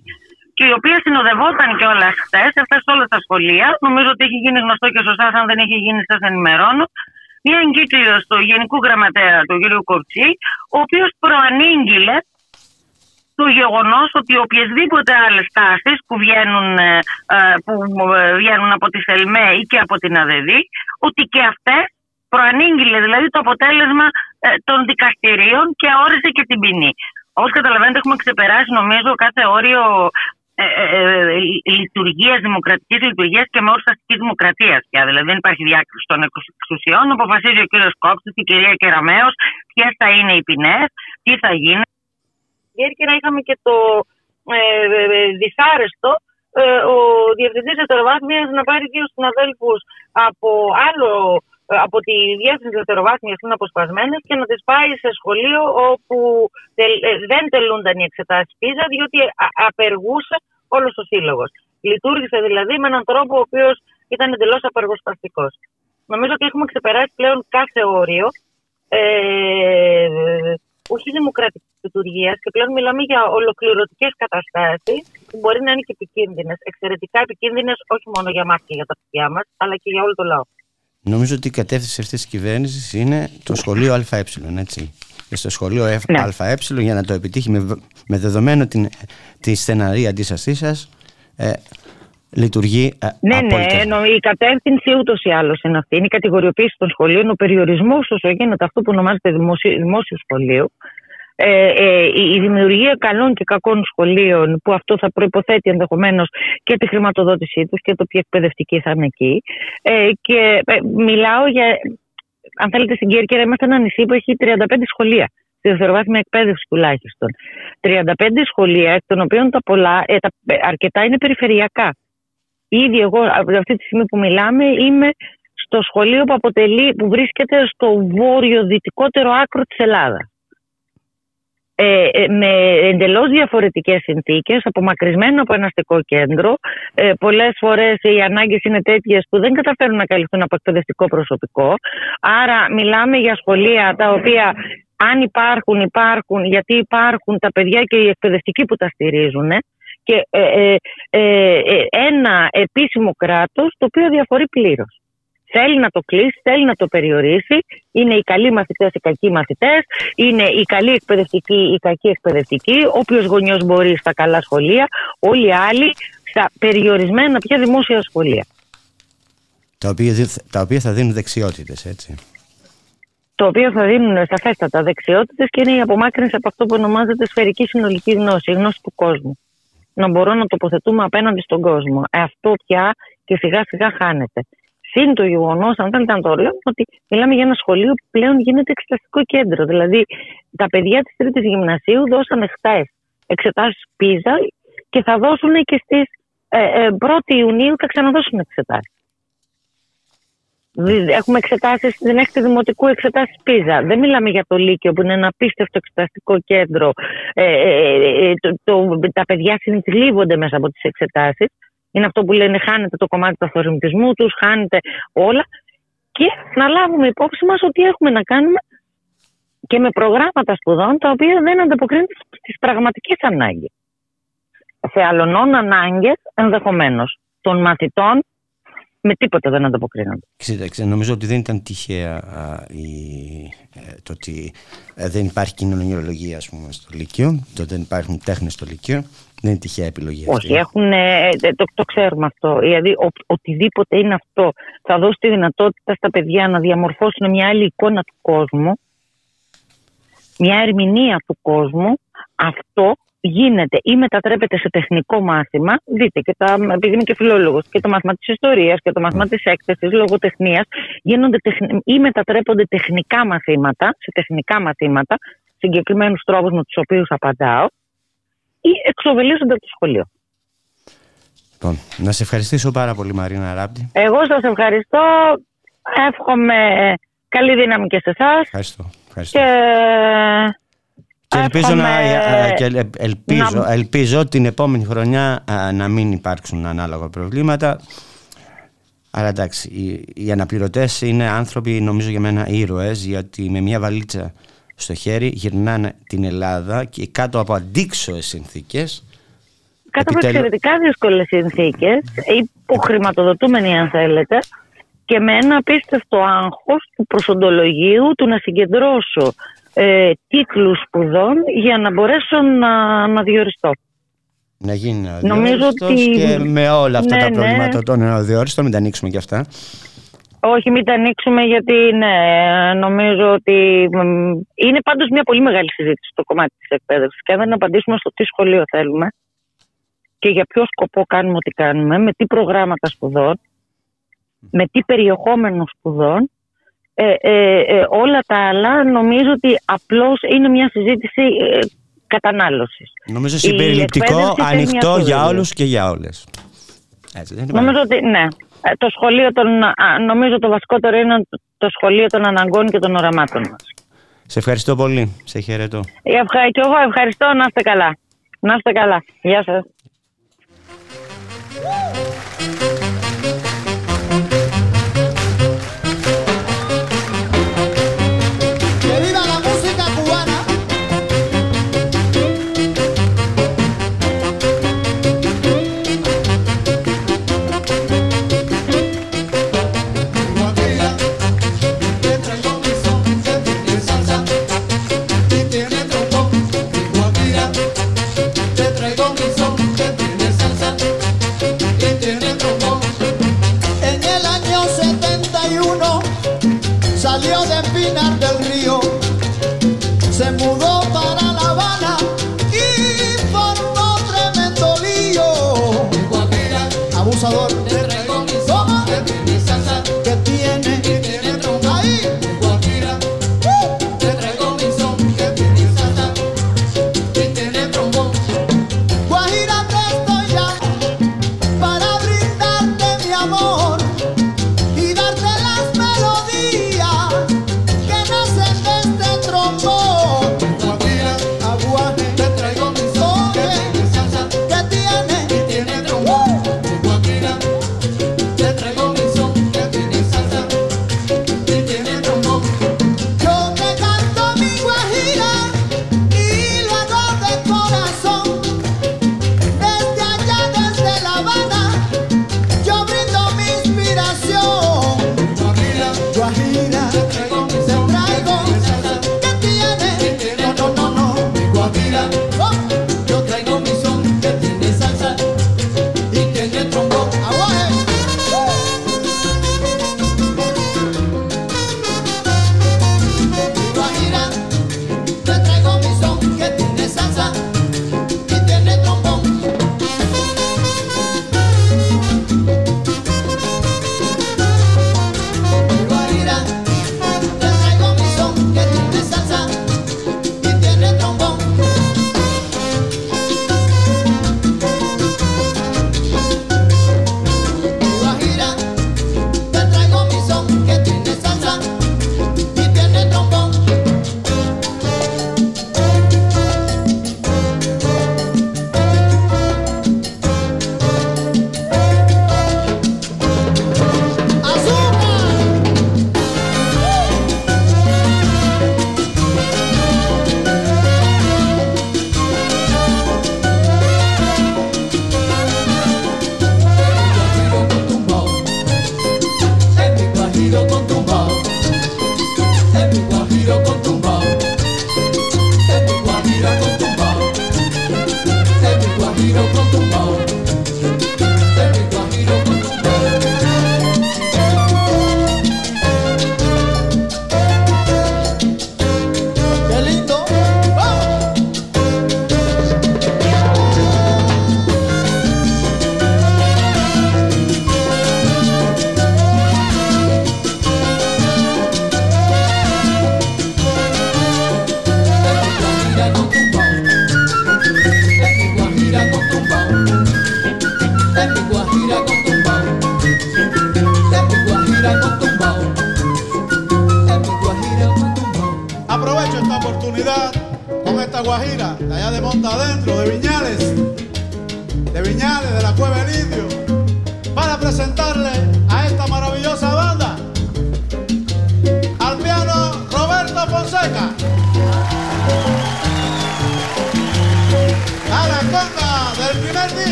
Και η οποία συνοδευόταν κιόλας χτε, έφτασε σε όλα τα σχολεία. Νομίζω ότι έχει γίνει γνωστό και σε εσάς, αν δεν έχει γίνει, σας ενημερώνω. Μια εγκύκλιο του Γενικού Γραμματέα, του κ. Κοψή, ο οποίος προανήγγειλε το γεγονός ότι οποιασδήποτε άλλες τάσεις που, βγαίνουν, που βγαίνουν από τη ΣΕΛΜΕ ή και από την ΑΔΔ, ότι και αυτές προανήγγειλε δηλαδή το αποτέλεσμα ε, των δικαστηρίων και όρισε και την ποινή. Όπως καταλαβαίνετε, έχουμε ξεπεράσει νομίζω κάθε όριο ε, ε, ε λειτουργίας, δημοκρατικής λειτουργίας και με όρου αστικής δημοκρατίας πια. Δηλαδή δεν υπάρχει διάκριση των εξουσιών. Αποφασίζει ο κύριος Κόψη, η κυρία Κεραμέο, ποιες θα είναι οι ποινές, τι θα γίνει. Κέρκυρα είχαμε και το ε, δυσάρεστο ο διευθυντής ετεροβάθμιας να πάρει δύο συναδέλφους από άλλο ε, από τη διεύθυνση δευτεροβάθμια είναι αποσπασμένες και να τις πάει σε σχολείο όπου ε, δεν τελούνταν οι εξετάσεις πίζα, διότι απεργούσε όλος ο σύλλογος. Λειτουργήσε δηλαδή με έναν τρόπο ο οποίος ήταν εντελώς απεργοσπαστικό. Νομίζω ότι έχουμε ξεπεράσει πλέον κάθε όριο. Ε, όχι δημοκρατική λειτουργία και πλέον μιλάμε για ολοκληρωτικές καταστάσεις που μπορεί να είναι και επικίνδυνες. Εξαιρετικά επικίνδυνες όχι μόνο για εμά και για τα παιδιά μας, αλλά και για όλο το λαό. Νομίζω ότι η κατεύθυνση αυτής της κυβέρνησης είναι το σχολείο ΑΕ, έτσι. Και στο σχολείο ναι. ΑΕ για να το επιτύχει με, με δεδομένο την, τη στεναρή αντίστασή σας, ε, λειτουργεί ε, Ναι, ναι, εννοώ, η κατεύθυνση ούτως ή άλλως είναι αυτή. Είναι η κατηγοριοποίηση των σχολείων, ο περιορισμός όσο γίνεται αυτό που ονομάζεται δημόσιο, δημόσιο σχολείο, ε, ε, η δημιουργία καλών και κακών σχολείων που αυτό θα προϋποθέτει ενδεχομένως και τη χρηματοδότησή τους και το ποια εκπαιδευτική θα είναι εκεί. Ε, και ε, μιλάω για αν θέλετε στην Κέρκυρα είμαστε ένα νησί που έχει 35 σχολεία. Στη δευτεροβάθμια εκπαίδευση τουλάχιστον. 35 σχολεία εκ των οποίων τα πολλά, ε, τα, αρκετά είναι περιφερειακά ήδη εγώ αυτή τη στιγμή που μιλάμε είμαι στο σχολείο που, αποτελεί, που βρίσκεται στο βόρειο-δυτικότερο άκρο της Ελλάδας ε, ε, με εντελώς διαφορετικές συνθήκες, απομακρυσμένο από ένα αστικό κέντρο. Ε, πολλές φορές οι ανάγκες είναι τέτοιες που δεν καταφέρουν να καλυφθούν από εκπαιδευτικό προσωπικό. Άρα μιλάμε για σχολεία τα οποία αν υπάρχουν, υπάρχουν, γιατί υπάρχουν τα παιδιά και οι εκπαιδευτικοί που τα στηρίζουν και ε, ε, ένα επίσημο κράτος το οποίο διαφορεί πλήρως θέλει να το κλείσει, θέλει να το περιορίσει. Είναι οι καλοί μαθητές, οι κακοί μαθητές. Είναι οι καλοί εκπαιδευτικοί, οι κακοί εκπαιδευτικοί. Όποιος γονιός μπορεί στα καλά σχολεία. Όλοι οι άλλοι στα περιορισμένα πια δημόσια σχολεία. Τα οποία, τα οποία θα δίνουν δεξιότητες, έτσι. Το οποίο θα δίνουν σαφέστατα δεξιότητες και είναι η απομάκρυνση από αυτό που ονομάζεται σφαιρική συνολική γνώση, η γνώση του κόσμου. Να μπορώ να τοποθετούμε απέναντι στον κόσμο. Ε, αυτό πια και σιγά σιγά χάνεται. Συν το γεγονός, αν θέλετε να το λέω, ότι μιλάμε για ένα σχολείο που πλέον γίνεται εξεταστικό κέντρο. Δηλαδή, τα παιδιά της Τρίτης Γυμνασίου δώσαν χθε εξετάσεις πίζα και θα δώσουν και στις ε, 1η ε, Ιουνίου θα ξαναδώσουν εξετάσεις. Έχουμε εξετάσεις στην έκτη δημοτικού εξετάσεις πίζα. Δεν μιλάμε για το Λύκειο που είναι ένα απίστευτο εξεταστικό κέντρο. Ε, ε, ε το, τα παιδιά συνθλίβονται μέσα από τις εξετάσεις. Είναι αυτό που λένε χάνεται το κομμάτι του αυθορμητισμού τους, χάνεται όλα. Και να λάβουμε υπόψη μας ότι έχουμε να κάνουμε και με προγράμματα σπουδών τα οποία δεν ανταποκρίνονται στις πραγματικές ανάγκες. Σε αλλονών ανάγκες ενδεχομένως των μαθητών με τίποτα δεν ανταποκρίνονται. Ξέρετε, νομίζω ότι δεν ήταν τυχαία η, ε, το ότι ε, δεν υπάρχει κοινωνιολογία ας πούμε, στο Λύκειο, το ότι δεν υπάρχουν τέχνες στο Λύκειο. Δεν είναι τυχαία επιλογή αυτή. Όχι, έχουν, ε, το, το ξέρουμε αυτό. Δηλαδή, ο, οτιδήποτε είναι αυτό θα δώσει τη δυνατότητα στα παιδιά να διαμορφώσουν μια άλλη εικόνα του κόσμου, μια ερμηνεία του κόσμου, Αυτό γίνεται ή μετατρέπεται σε τεχνικό μάθημα. Δείτε, και τα, επειδή είμαι και φιλόλογος, και το μάθημα της ιστορίας και το μάθημα της έκθεσης, λογοτεχνίας, γίνονται ή μετατρέπονται τεχνικά μαθήματα, σε τεχνικά μαθήματα, συγκεκριμένους τρόπους με τους οποίους απαντάω, ή εξοβελίζονται από το σχολείο. Λοιπόν, να σε ευχαριστήσω πάρα πολύ Μαρίνα Ράπτη. Εγώ σας ευχαριστώ. Εύχομαι καλή δύναμη και σε εσάς. Ευχαριστώ. ευχαριστώ. Και... Και ελπίζω, να, και ελπίζω, να... ελπίζω την επόμενη χρονιά να μην υπάρξουν ανάλογα προβλήματα. Αλλά εντάξει, οι, οι αναπληρωτές είναι άνθρωποι νομίζω για μένα ήρωες γιατί με μια βαλίτσα στο χέρι γυρνάνε την Ελλάδα και κάτω από αντίξωες συνθήκες κάτω από εξαιρετικά δύσκολες συνθήκες, υποχρηματοδοτούμενοι αν θέλετε, και με ένα απίστευτο άγχος του προσοντολογίου του να συγκεντρώσω ε, τίτλους σπουδών για να μπορέσω να, να διοριστώ. Να γίνει Νομίζω ότι... και με όλα αυτά ναι, τα ναι. προβλήματα των αδιόριστων, μην τα ανοίξουμε και αυτά. Όχι, μην τα ανοίξουμε γιατί ναι, νομίζω ότι είναι πάντως μια πολύ μεγάλη συζήτηση στο κομμάτι της εκπαίδευσης και αν δεν απαντήσουμε στο τι σχολείο θέλουμε, και για ποιο σκοπό κάνουμε ό,τι κάνουμε, με τι προγράμματα σπουδών, με τι περιεχόμενο σπουδών. Ε, ε, ε, όλα τα άλλα νομίζω ότι απλώς είναι μια συζήτηση ε, κατανάλωσης. Νομίζω συμπεριληπτικό, ανοιχτό για όλους και για όλες. Έτσι, δεν νομίζω ότι ναι. Ε, το σχολείο των, νομίζω το βασικότερο είναι το σχολείο των αναγκών και των οραμάτων μας. Σε ευχαριστώ πολύ. Σε χαιρετώ. Ευχα... Και εγώ ευχαριστώ. Να είστε καλά. Να είστε καλά. Γεια σας.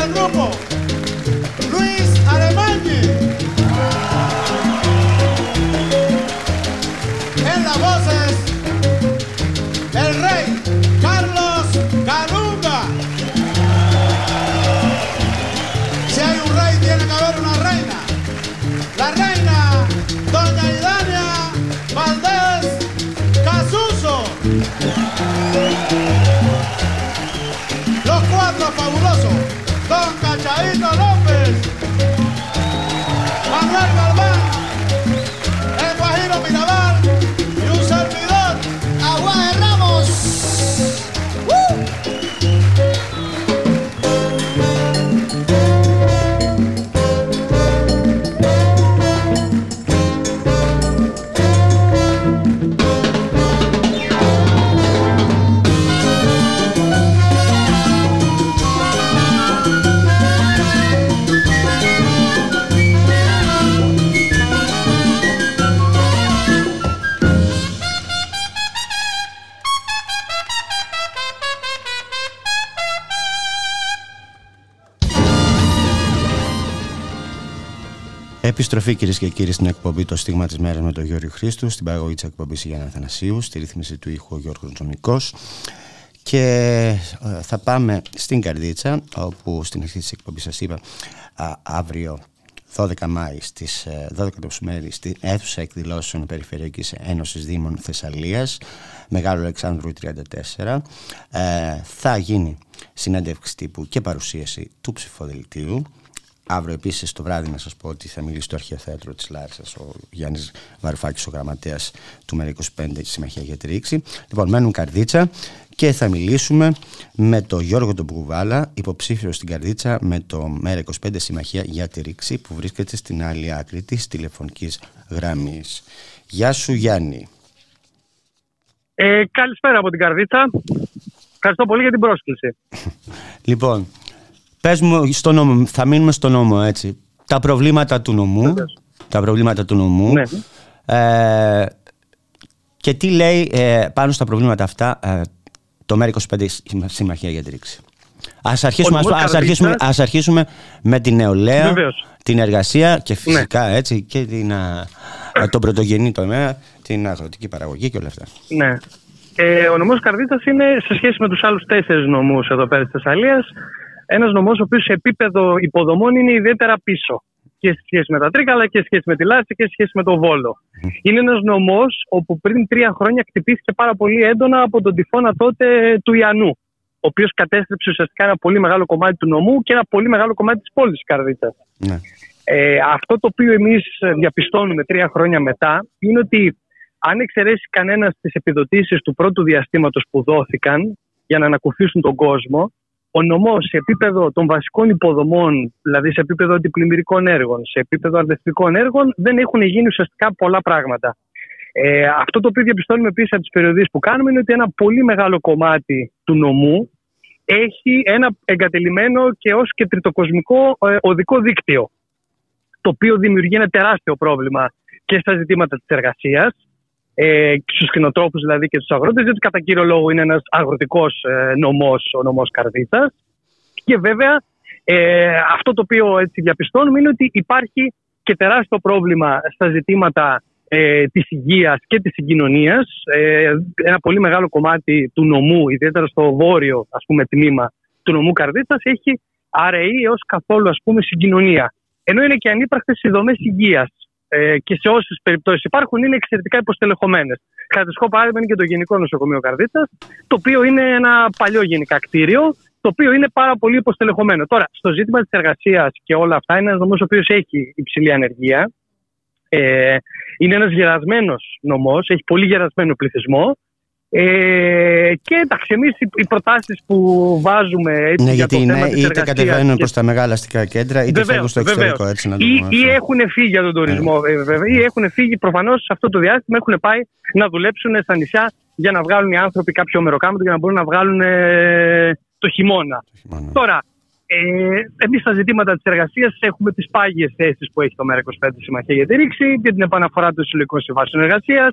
Del grupo, Επιστροφή κυρίες και κύριοι στην εκπομπή Το Στίγμα της Μέρας με τον Γιώργο Χρήστου, στην παραγωγή της εκπομπής Γιάννα Αθανασίου, στη ρύθμιση του ήχου ο Γιώργος Τζομικός. Και ε, θα πάμε στην Καρδίτσα, όπου στην αρχή της εκπομπής σας είπα α, αύριο 12 Μάη στις 12 το μεσημέρι στην αίθουσα εκδηλώσεων Περιφερειακής Ένωσης Δήμων Θεσσαλίας Μεγάλο Αλεξάνδρου 34 ε, θα γίνει συνέντευξη τύπου και παρουσίαση του ψηφοδελτίου Αύριο επίσης το βράδυ να σας πω ότι θα μιλήσει στο Αρχαιοθέατρο της Λάρισας ο Γιάννης Βαρουφάκης, ο γραμματέας του ΜΕΡΑ 25 τη Συμμαχία για τη Ρήξη. Λοιπόν, μένουν καρδίτσα και θα μιλήσουμε με τον Γιώργο τον Μπουβάλα, υποψήφιο στην καρδίτσα με το ΜΕΡΑ 25 Συμμαχία για τη Ρήξη, που βρίσκεται στην άλλη άκρη της τηλεφωνικής γραμμής. Γεια σου, Γιάννη. Ε, καλησπέρα από την καρδίτσα. Ευχαριστώ πολύ για την πρόσκληση. λοιπόν, Πες μου στο νόμο, θα μείνουμε στο νόμο έτσι. Τα προβλήματα του νομού. Τα προβλήματα του νομού. Ναι. Ε, και τι λέει ε, πάνω στα προβλήματα αυτά ε, το ΜΕΡΑ25 Συμμαχία για τη Ρήξη. Ας αρχίσουμε, ας, ας, αρχίσουμε, ας αρχίσουμε με την νεολαία, Βεβαίως. την εργασία και φυσικά έτσι και την, α, τον πρωτογενή τομέα, την αγροτική παραγωγή και όλα αυτά. Ναι. Ε, ο νομός Καρδίτσας είναι σε σχέση με τους άλλους τέσσερις νομούς εδώ πέρα της Θεσσαλίας ένας νομός ο οποίος σε επίπεδο υποδομών είναι ιδιαίτερα πίσω. Και σε σχέση με τα Τρίκαλα και σε σχέση με τη Λάση και σε σχέση με το Βόλο. Είναι ένας νομός όπου πριν τρία χρόνια χτυπήθηκε πάρα πολύ έντονα από τον τυφώνα τότε του Ιαννού. Ο οποίος κατέστρεψε ουσιαστικά ένα πολύ μεγάλο κομμάτι του νομού και ένα πολύ μεγάλο κομμάτι της πόλης τη Καρδίτσα. Ναι. Ε, αυτό το οποίο εμείς διαπιστώνουμε τρία χρόνια μετά είναι ότι αν εξαιρέσει κανένας τις επιδοτήσεις του πρώτου διαστήματος που δόθηκαν για να ανακουφίσουν τον κόσμο, ο νομός σε επίπεδο των βασικών υποδομών, δηλαδή σε επίπεδο αντιπλημμυρικών έργων, σε επίπεδο αρδευτικών έργων, δεν έχουν γίνει ουσιαστικά πολλά πράγματα. Ε, αυτό το οποίο διαπιστώνουμε επίσης από τις περιοδίες που κάνουμε είναι ότι ένα πολύ μεγάλο κομμάτι του νομού έχει ένα εγκατελειμμένο και ως και τριτοκοσμικό ε, οδικό δίκτυο. Το οποίο δημιουργεί ένα τεράστιο πρόβλημα και στα ζητήματα της εργασίας, ε, στους κτηνοτρόφου δηλαδή και του αγρότες, διότι κατά κύριο λόγο είναι ένας αγροτικός ε, νομός, ο νομός Καρδίτσα. Και βέβαια ε, αυτό το οποίο έτσι διαπιστώνουμε είναι ότι υπάρχει και τεράστιο πρόβλημα στα ζητήματα ε, της υγείας και της συγκοινωνίας. Ε, ένα πολύ μεγάλο κομμάτι του νομού, ιδιαίτερα στο βόρειο ας πούμε, τμήμα του νομού Καρδίτσας, έχει αραιή έως καθόλου ας πούμε, συγκοινωνία. Ενώ είναι και ανύπαρκτες οι δομές υγείας ε, και σε όσες περιπτώσεις υπάρχουν είναι εξαιρετικά υποστελεχωμένες. Χαρακτηριστικό παράδειγμα είναι και το Γενικό Νοσοκομείο Καρδίτσα, το οποίο είναι ένα παλιό γενικά κτίριο, το οποίο είναι πάρα πολύ υποστελεχωμένο. Τώρα, στο ζήτημα της εργασίας και όλα αυτά, είναι ένας νομός ο οποίος έχει υψηλή ανεργία. Ε, είναι ένας γερασμένος νομός, έχει πολύ γερασμένο πληθυσμό ε, και εντάξει, εμείς οι, οι προτάσεις που βάζουμε έτσι, Ναι, για γιατί το θέμα είναι, της είτε εργασίας κατεβαίνουν και- προς τα μεγάλα αστικά κέντρα, είτε Βεβαίως, φεύγουν στο εξωτερικό. βεβαίως. Έτσι, να το ή, πούμε ή αυτό. έχουν φύγει για τον τουρισμό, ε, βέβαια, ή έχουν φύγει προφανώς σε αυτό το διάστημα, έχουν πάει να δουλέψουν στα νησιά για να βγάλουν οι άνθρωποι κάποιο μεροκάματο για να μπορούν να βγάλουν ε, το χειμώνα. Τώρα, ε, εμείς στα ζητήματα της εργασίας έχουμε τις πάγιες θέσεις που έχει το ΜΕΡΑ25 Συμμαχία για τη Ρήξη, για την επαναφορά των συλλογικών συμβάσεων εργασίας,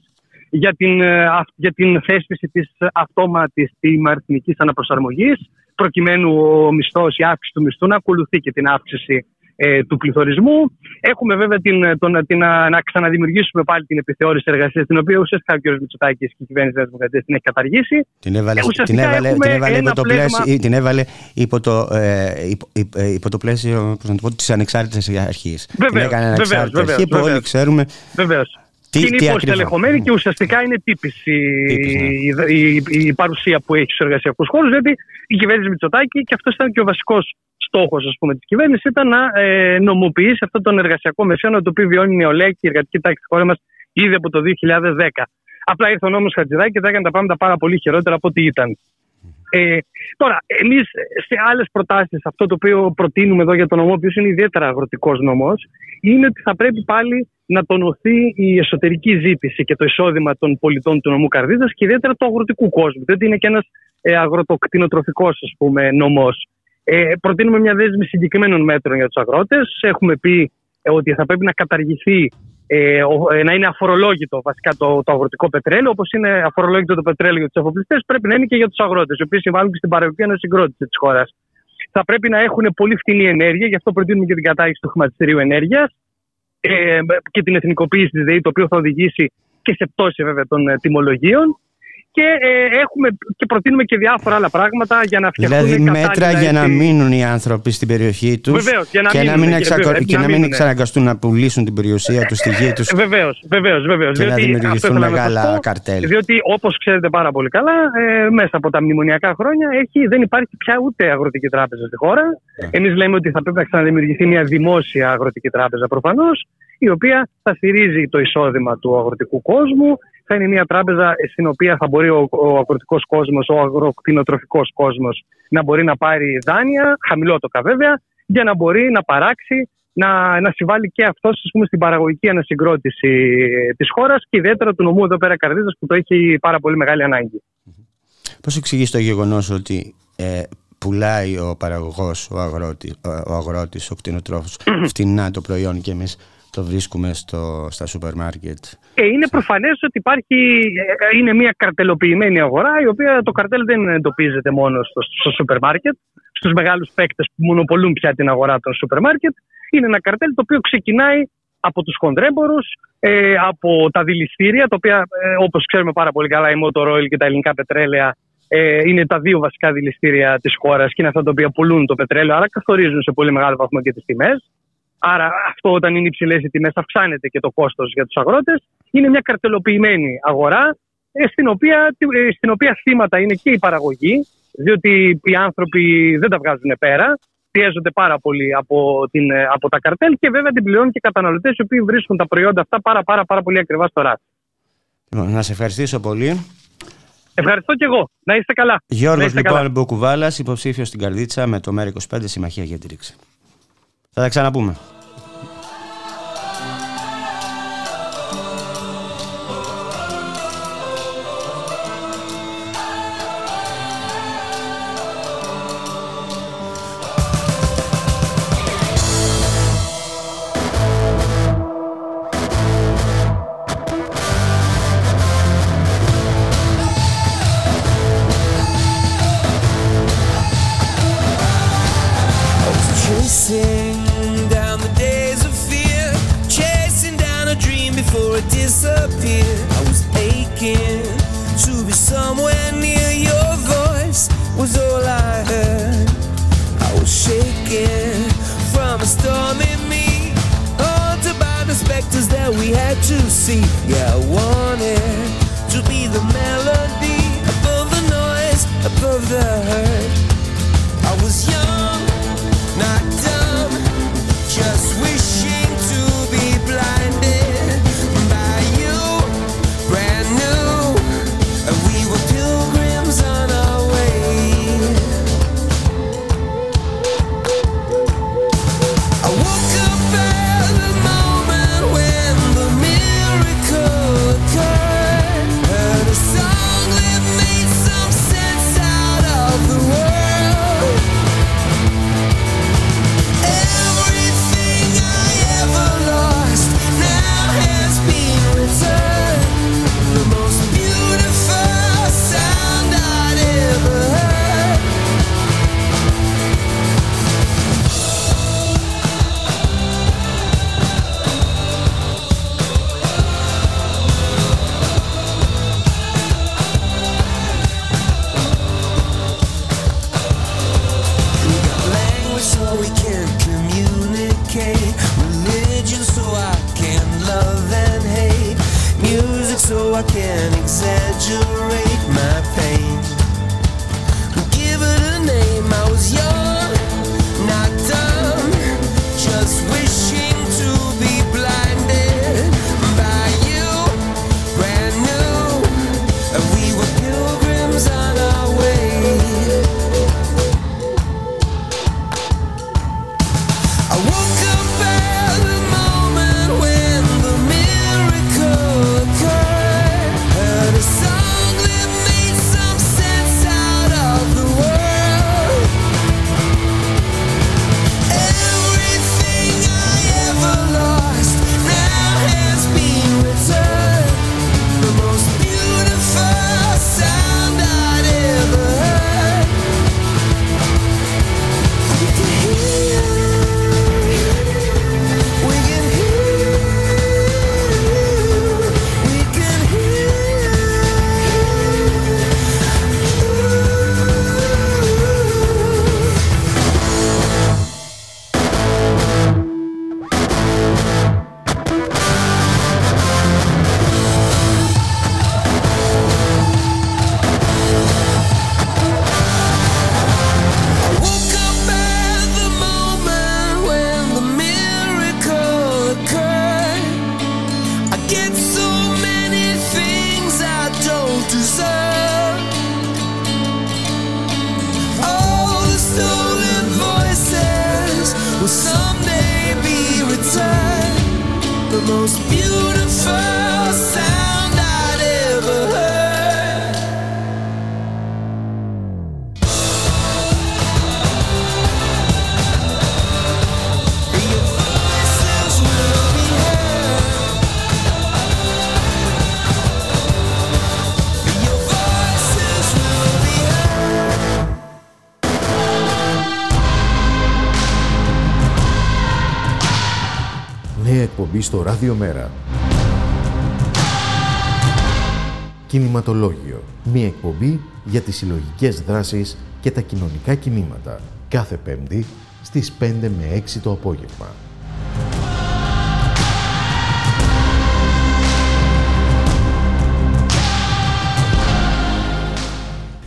για την, ε, αυ- για την θέσπιση της αυτόματης τιμαριθμική αναπροσαρμογής, προκειμένου ο μισθός, η αύξηση του μισθού να ακολουθεί και την αύξηση ε, του πληθωρισμού. Έχουμε βέβαια την, τον, την, να, να ξαναδημιουργήσουμε πάλι την επιθεώρηση εργασίας, την οποία ουσιαστικά ο κ. Μητσοτάκης και η κυβέρνηση της Δημοκρατίας την έχει καταργήσει. Την έβαλε, Ε, την ουσιαστικά έβαλε, έχουμε την έβαλε, υπό, ένα το πλέγμα- πλαίσιο, ή την έβαλε υπό το, ε, υπό, υπό- ε, υπό το πλαίσιο πώς να το πω, της ανεξάρτητης αρχής. την Βεβαίως, έκανε βεβαίως, ανεξάρτητης βεβαίως, αρχή που όλοι βεβαίως. ξέρουμε Βεβαίως. Τι, είναι τι υποστελεχωμένη ακριβώς; και ουσιαστικά είναι τύπης η, ναι. η, η, η παρουσία που έχει στους εργασιακούς χώρους. Δηλαδή η κυβέρνηση Μητσοτάκη, και αυτός ήταν και ο βασικός στόχος της κυβέρνησης, ήταν να ε, νομοποιήσει αυτόν τον εργασιακό μεσαίωνα το οποίο βιώνει η νεολαία και η εργατική τάξη στη χώρας μας ήδη από το 2010. Απλά ήρθε ο νόμος Χατζηδάκη και θα έκανε τα πράγματα πάρα πολύ χειρότερα από ό,τι ήταν. Ε, τώρα, εμείς σε άλλες προτάσεις, αυτό το οποίο προτείνουμε εδώ για τον νομό, ο οποίος είναι ιδιαίτερα αγροτικός νόμο, είναι ότι θα πρέπει πάλι να τονωθεί η εσωτερική ζήτηση και το εισόδημα των πολιτών του νομού Καρδίτσα και ιδιαίτερα του αγροτικού κόσμου. Διότι είναι και ένας ε, αγροτοκτηνοτροφικός νομός. Ε, προτείνουμε μια δέσμη συγκεκριμένων μέτρων για τους αγρότες. Έχουμε πει ε, ότι θα πρέπει να καταργηθεί ε, ο- ε, να είναι αφορολόγητο βασικά το, το αγροτικό πετρέλαιο, όπως είναι αφορολόγητο το πετρέλαιο για τους εφοπλιστές, πρέπει να είναι και για τους αγρότες, οι οποίοι συμβάλλουν και στην παραγωγική ανασυγκρότηση της χώρας. Θα πρέπει να έχουν πολύ φτηνή ενέργεια, γι' αυτό προτείνουμε και την κατάργηση του χρηματιστηρίου ενέργειας ε, και την εθνικοποίηση τη ΔΕΗ, το οποίο θα οδηγήσει και σε πτώση βέβαια των ε, τιμολογίων. Και, ε, έχουμε, και προτείνουμε και διάφορα άλλα πράγματα για να φτιαχτούν Δηλαδή μέτρα κατάλληλα, για να έτσι, μείνουν οι άνθρωποι στην περιοχή τους Βεβαίως, για να και, να μείνουν, μην, κύριε εξακο... Βέβαια, και να να μην μείνουν. εξαναγκαστούν να πουλήσουν την περιουσία τους στη γη τους Βεβαίως, βεβαίως, βεβαίως. και να δημιουργηθούν μεγάλα καρτέλ. Διότι όπως ξέρετε πάρα πολύ καλά, ε, μέσα από τα μνημονιακά χρόνια έχει, δεν υπάρχει πια ούτε αγροτική τράπεζα στη χώρα. Ναι. Εμείς λέμε ότι θα πρέπει να ξαναδημιουργηθεί μια δημόσια αγροτική τράπεζα προφανώς, η οποία θα στηρίζει το εισόδημα του αγροτικού κόσμου. Θα είναι μια τράπεζα στην οποία θα μπορεί ο, ο αγροτικό κόσμος, ο αγροκτηνοτροφικός κόσμος να μπορεί να πάρει δάνεια, χαμηλότοκα βέβαια, για να μπορεί να παράξει να, να συμβάλλει και αυτό στην παραγωγική ανασυγκρότηση της χώρας και ιδιαίτερα του νομού εδώ πέρα Καρδίτσα που το έχει πάρα πολύ μεγάλη ανάγκη. Πώς εξηγείς το γεγονός ότι ε, πουλάει ο παραγωγός, ο, αγρότη, ο, ο αγρότης, ο κτηνοτρόφος φτηνά το προϊόν και εμείς; Το βρίσκουμε στο, στα σούπερ μάρκετ. Ε, είναι προφανές ότι υπάρχει, ε, είναι μια καρτελοποιημένη αγορά, η οποία το καρτέλ δεν εντοπίζεται μόνο στο, στο σούπερ μάρκετ, στους μεγάλους παίκτες που μονοπολούν πια την αγορά των σούπερ μάρκετ. Είναι ένα καρτέλ το οποίο ξεκινάει από τους χονδρέμπορου, ε, από τα δηληστήρια, τα οποία ε, όπως ξέρουμε πάρα πολύ καλά, η Motor Oil και τα ελληνικά πετρέλαια ε, είναι τα δύο βασικά δηληστήρια της χώρας και είναι αυτά τα οποία πουλούν το πετρέλαιο, άρα καθορίζουν σε πολύ μεγάλο βαθμό και τις τιμές. Άρα, αυτό όταν είναι υψηλές οι τιμές, αυξάνεται και το κόστος για τους αγρότες. Είναι μια καρτελοποιημένη αγορά, ε, στην οποία, ε, στην οποία θύματα είναι και η παραγωγή, διότι οι άνθρωποι δεν τα βγάζουν πέρα, πιέζονται πάρα πολύ από, την, ε, από τα καρτέλ και βέβαια την πληρώνουν και οι καταναλωτές, οι οποίοι βρίσκουν τα προϊόντα αυτά πάρα, πάρα, πάρα πολύ ακριβά στο ράφι. Λοιπόν, να σε ευχαριστήσω πολύ. Ευχαριστώ και εγώ. Να είστε καλά. Να Γιώργος είστε καλά. λοιπόν Μποκουβάλας, υποψήφιος στην Καρδίτσα με το ΜΕΡΑ25 Συμμαχία για τη Ρήξη. Θα τα ξαναπούμε. Εκπομπή στο Ράδιο Μέρα. Κινηματολόγιο. Μία εκπομπή για τις συλλογικές δράσεις και τα κοινωνικά κινήματα. Κάθε Πέμπτη στις 5 με 6 το απόγευμα.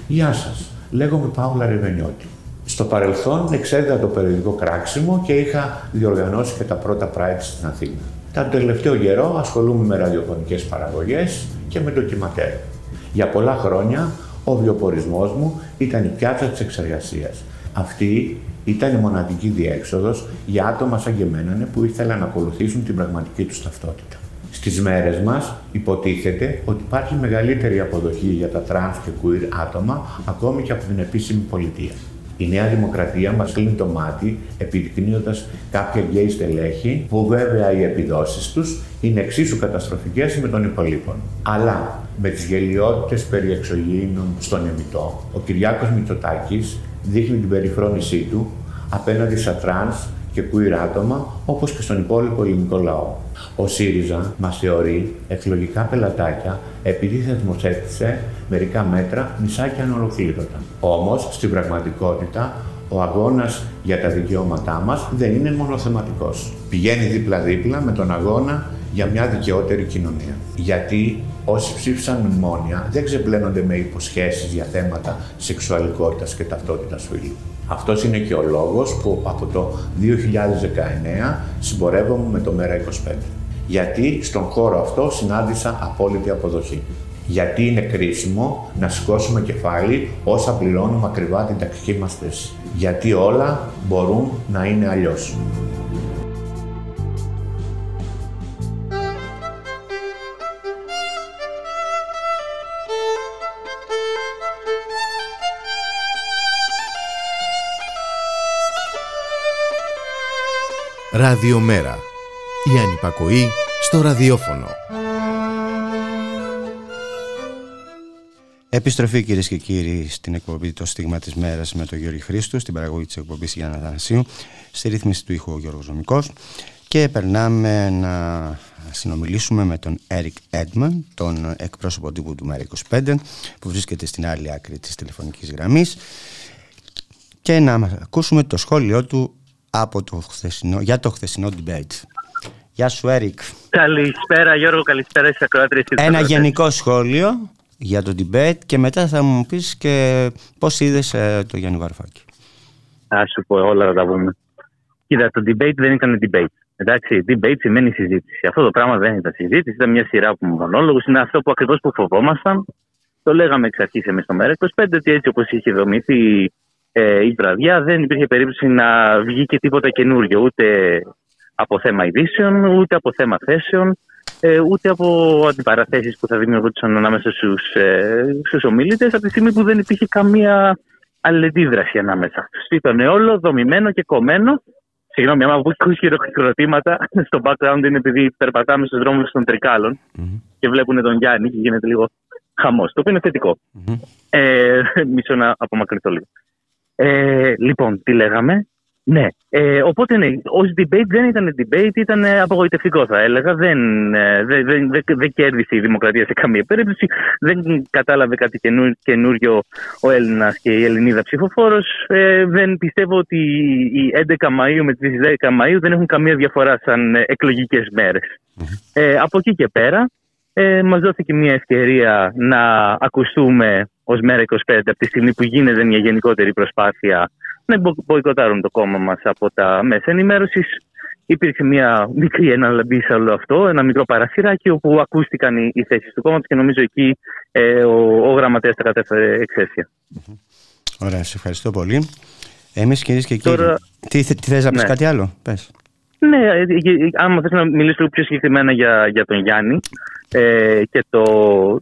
Γεια σας. Λέγομαι Παύλα Ρεβενιώτη. Στο παρελθόν εξέδιδα το περιοδικό κράξιμο και είχα διοργανώσει και τα πρώτα Pride στην Αθήνα. Τα τελευταίο καιρό ασχολούμαι με ραδιοφωνικές παραγωγές και με ντοκιματέρ. Για πολλά χρόνια ο βιοπορισμός μου ήταν η πιάτσα της σεξεργασίας. Αυτή ήταν η μοναδική διέξοδος για άτομα σαν και εμένα που ήθελαν να ακολουθήσουν την πραγματική τους ταυτότητα. Στις μέρες μας υποτίθεται ότι υπάρχει μεγαλύτερη αποδοχή για τα τρανς και queer άτομα ακόμη και από την επίσημη πολιτεία. Η Νέα Δημοκρατία μας κλείνει το μάτι επιδεικνύοντας κάποια γκέι στελέχη που βέβαια οι επιδόσεις τους είναι εξίσου καταστροφικές με των υπολοίπων. Αλλά με τις γελοιότητες περί εξωγήινων στον Υμηττό, ο Κυριάκος Μητσοτάκης δείχνει την περιφρόνησή του απέναντι στα τρανς και queer άτομα, όπως και στον υπόλοιπο ελληνικό λαό. Ο ΣΥΡΙΖΑ μας θεωρεί εκλογικά πελατάκια επειδή θεσμοθέτησε μερικά μέτρα μισάκια ανολοκλήρωτα. Όμως, στην πραγματικότητα, ο αγώνας για τα δικαιώματά μας δεν είναι μονοθεματικός. Πηγαίνει δίπλα-δίπλα με τον αγώνα για μια δικαιότερη κοινωνία. Γιατί όσοι ψήφισαν μνημόνια δεν ξεπλένονται με υποσχέσεις για θέματα σεξουαλικότητας και ταυτότητας φύλου. Αυτός είναι και ο λόγος που από το 2019 συμπορεύομαι με το Μέρα 25. Γιατί στον χώρο αυτό συνάντησα απόλυτη αποδοχή. Γιατί είναι κρίσιμο να σηκώσουμε κεφάλι όσα πληρώνουμε ακριβά την ταξική μας θέση. Γιατί όλα μπορούν να είναι αλλιώς. Ραδιομέρα. Η ανυπακοή στο ραδιόφωνο. Επιστροφή κυρίες και κύριοι στην εκπομπή Το Στίγμα της Μέρας με τον Γιώργη Χρήστο, στην παραγωγή της εκπομπής Γιάννα Θανασίου, στη ρύθμιση του ήχου ο Γιώργος Ζωμικός και περνάμε να συνομιλήσουμε με τον Eric Έντμαν, τον εκπρόσωπο τύπου του Μέρα 25, που βρίσκεται στην άλλη άκρη της τηλεφωνικής γραμμής και να ακούσουμε το σχόλιο του από το χθεσινό, για το χθεσινό debate. Γεια σου, Έρικ. Καλησπέρα, Γιώργο, καλησπέρα στις ακροάτριες. και τους Ένα ακροατές. γενικό σχόλιο για το debate και μετά θα μου πεις και πώς είδες ε, το Γιάννη Βαρουφάκη. Α σου πω, όλα θα τα πούμε. Κοίτα, το debate δεν ήταν debate. Εντάξει, debate σημαίνει συζήτηση. Αυτό το πράγμα δεν ήταν συζήτηση, ήταν μια σειρά από μονόλογους. Είναι αυτό που ακριβώς που φοβόμασταν. Το λέγαμε εξ αρχής εμείς στο ΜΕΡΑ25 ότι έτσι όπως είχε δομηθεί ε, η βραδιά, δεν υπήρχε περίπτωση να βγει και τίποτα καινούριο. Ούτε από θέμα ειδήσεων, ούτε από θέμα θέσεων, ε, ούτε από αντιπαραθέσεις που θα δημιουργούνταν ανάμεσα στους, ε, στους ομιλητές από τη στιγμή που δεν υπήρχε καμία αλληλετίδραση ανάμεσα τους. Ήταν όλο δομημένο και κομμένο. Συγγνώμη, άμα ακούω χειροκροτήματα στο background είναι επειδή περπατάμε στους δρόμους των τρικαλων και βλέπουν τον Γιάννη και γίνεται λίγο χαμός, το οποίο είναι θετικό. Ε, μισό να απομακρυνθώ λίγο. Ε, λοιπόν, τι λέγαμε; Ναι. Ε, οπότε ναι, ω debate δεν ήταν debate, ήταν ε, απογοητευτικό θα έλεγα. Δεν, ε, δεν, δεν, δεν, δεν κέρδισε η δημοκρατία σε καμία περίπτωση. Δεν κατάλαβε κάτι καινού- καινούριο ο Έλληνας και η Ελληνίδα ψηφοφόρος. Ε, δεν πιστεύω ότι οι 11 Μαου με τις 10 Μαου δεν έχουν καμία διαφορά σαν εκλογικές μέρες. Ε, από εκεί και πέρα, ε, μας δόθηκε μια ευκαιρία να ακουστούμε ως Μέρα 25 από τη στιγμή που γίνεται μια γενικότερη προσπάθεια να μπο- μποϊκοτάρουν το κόμμα μας από τα μέσα ενημέρωσης. Υπήρξε μια μικρή εναλλαμπή σε όλο αυτό, ένα μικρό παραθυράκι όπου ακούστηκαν οι, οι θέσεις του κόμματος και νομίζω εκεί ε, ο, ο γραμματέας τα κατέφερε εξαίσια. Ωραία, σε ευχαριστώ πολύ. Εμείς κυρίες και κύριοι, Τώρα- τι, θε- τι θες να πεις Ναι. κάτι άλλο, πες. Ναι, ε, ε, ε, άμα θες να μιλήσω λίγο πιο συγκεκριμένα για, για τον Γιάννη ε, και το,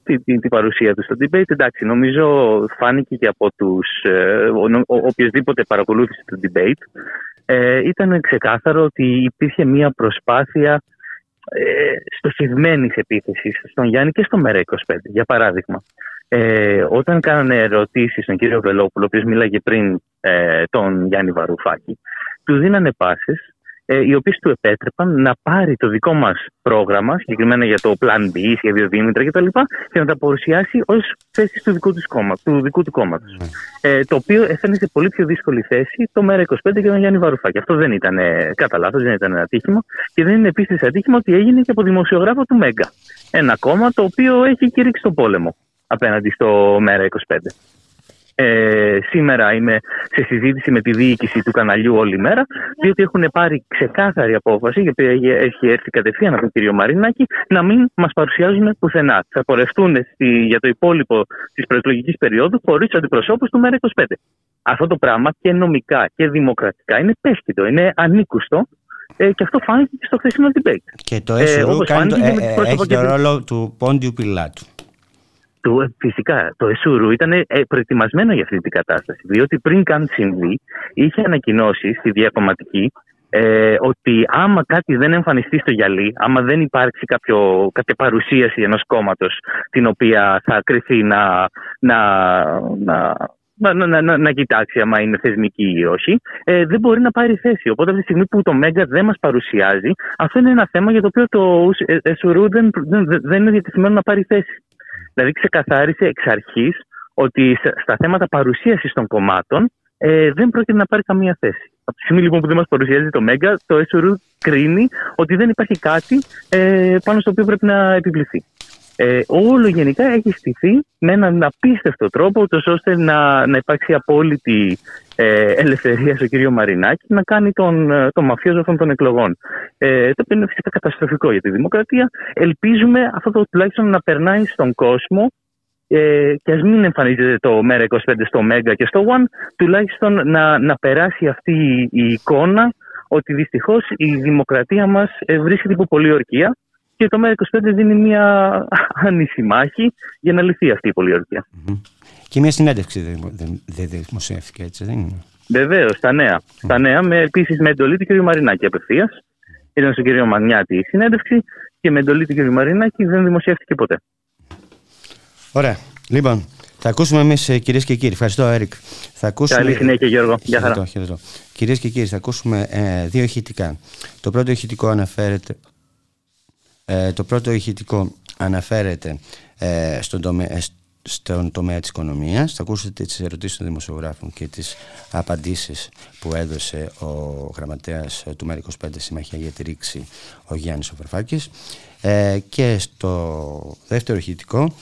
τη, τη, την παρουσία του στο debate, εντάξει, νομίζω φάνηκε και από τους, ε, ο, ο, οποιοδήποτε παρακολούθησε το debate, ε, ήταν ξεκάθαρο ότι υπήρχε μια προσπάθεια ε, στοχευμένης επίθεσης στον Γιάννη και στο ΜΕΡΑ25. Για παράδειγμα, ε, όταν κάνανε ερωτήσεις στον κύριο Βελόπουλο, ο οποίος μίλαγε πριν ε, τον Γιάννη Βαρουφάκη, του δίνανε πάσες ε, οι οποίες του επέτρεπαν να πάρει το δικό μας πρόγραμμα, συγκεκριμένα για το Plan B, σχέδιο Δήμητρα κτλ., και να τα παρουσιάσει ως θέσεις του δικού τους, κόμμα, του, δικού του κόμματος. Ε, το οποίο έφερε σε πολύ πιο δύσκολη θέση το ΜΕΡΑ25 και τον Γιάννη Βαρουφάκη. Αυτό δεν ήταν ε, κατά λάθος, δεν ήταν ένα ατύχημα. Και δεν είναι επίσης ατύχημα ότι έγινε και από δημοσιογράφο του Μέγκα. Ένα κόμμα το οποίο έχει κηρύξει τον πόλεμο απέναντι στο ΜΕΡΑ25. Ε, σήμερα είμαι σε συζήτηση με τη διοίκηση του καναλιού όλη μέρα, διότι έχουν πάρει ξεκάθαρη απόφαση, η οποία έχει- έχει έρθει κατευθείαν από τον κύριο Μαρινάκη, να μην μας παρουσιάζουν πουθενά. Θα πορευτούν στη, για το υπόλοιπο της προεκλογικής περίοδου χωρίς τους αντιπροσώπους του ΜΕΡΑ25. Αυτό το πράγμα και νομικά και δημοκρατικά είναι πέσκητο, είναι ανήκουστο ε, και αυτό φάνηκε και στο χθεσινό debate. Και το Ε, ΕΣΟΡΟΥ όπως κάνει το, φάνηκε ε, με τις ε, πρόσωπα έχει και το τις- ρόλο του πόντιου πιλάτου. Του, ε, φυσικά, το ΕΣΟΥΡΟΥ ήταν ε, προετοιμασμένο για αυτή την κατάσταση. Διότι πριν καν συμβεί, είχε ανακοινώσει στη διακομματική ε, ότι άμα κάτι δεν εμφανιστεί στο γυαλί, άμα δεν υπάρξει κάποιο, κάποια παρουσίαση ενός κόμματος την οποία θα κρυθεί να, να, να, να, να, να, να, να κοιτάξει άμα είναι θεσμική ή όχι, ε, δεν μπορεί να πάρει θέση. Οπότε από τη στιγμή που το ΜΕΓΑ δεν μας παρουσιάζει, αυτό είναι ένα θέμα για το οποίο το ε, ΕΣΟΥΡΟΥ δεν, δεν, δεν είναι διατεθειμένο να πάρει θέση. Δηλαδή ξεκαθάρισε εξ αρχής ότι σε- στα θέματα παρουσίασης των κομμάτων ε, δεν πρόκειται να πάρει καμία θέση. Από τη στιγμή λοιπόν που δεν μας παρουσιάζει το ΜΕΓΑ, το ΕΣΟΡΟΥ κρίνει ότι δεν υπάρχει κάτι ε, πάνω στο οποίο πρέπει να επιβληθεί. Ε, όλο γενικά έχει στηθεί με έναν απίστευτο τρόπο, ούτως ώστε να, να υπάρξει απόλυτη ε, ελευθερία στο κύριο Μαρινάκη να κάνει τον, ε, τον μαφιόζο αυτών των εκλογών. Ε, το οποίο είναι φυσικά καταστροφικό για τη δημοκρατία. Ελπίζουμε αυτό το τουλάχιστον να περνάει στον κόσμο ε, και ας μην εμφανίζεται το ΜΕΡΑ25 στο ΜΕΓΑ και στο One, τουλάχιστον να, να περάσει αυτή η, η εικόνα ότι δυστυχώς η δημοκρατία μας ε, βρίσκεται υπό πολιορκία και το ΜΕΡΑ25 δίνει μια άνηση μάχη για να λυθεί αυτή η πολιορκία. Και μια συνέντευξη δεν, δεν, δεν δημοσιεύτηκε έτσι, δεν είναι; Βεβαίως, στα νέα. Στα νέα, με, επίσης με εντολή του κ. Μαρινάκη απευθείας. Ήταν στον κ. Μανιάτη η συνέντευξη και με εντολή του κ. Μαρινάκη δεν δημοσιεύτηκε ποτέ. Ωραία. Λοιπόν, θα ακούσουμε εμείς κυρίες και κύριοι. Ευχαριστώ, Έρικ. Θα ακούσουμε... Καλή συνέχεια, Γιώργο. Γεια χαρά. Κυρίες και κύριοι, θα ακούσουμε ε, δύο ηχητικά. Το πρώτο ηχητικό αναφέρεται. Ε, το πρώτο ηχητικό αναφέρεται ε, στον τομέα, ε, στον τομέα της οικονομίας. Θα ακούσετε τις ερωτήσεις των δημοσιογράφων και τις απαντήσεις που έδωσε ο γραμματέας του ΜΕΡΑ25 Συμμαχία για τη Ρήξη, ο Γιάννης Οφερφάκης. Ε, και στο δεύτερο ηχητικό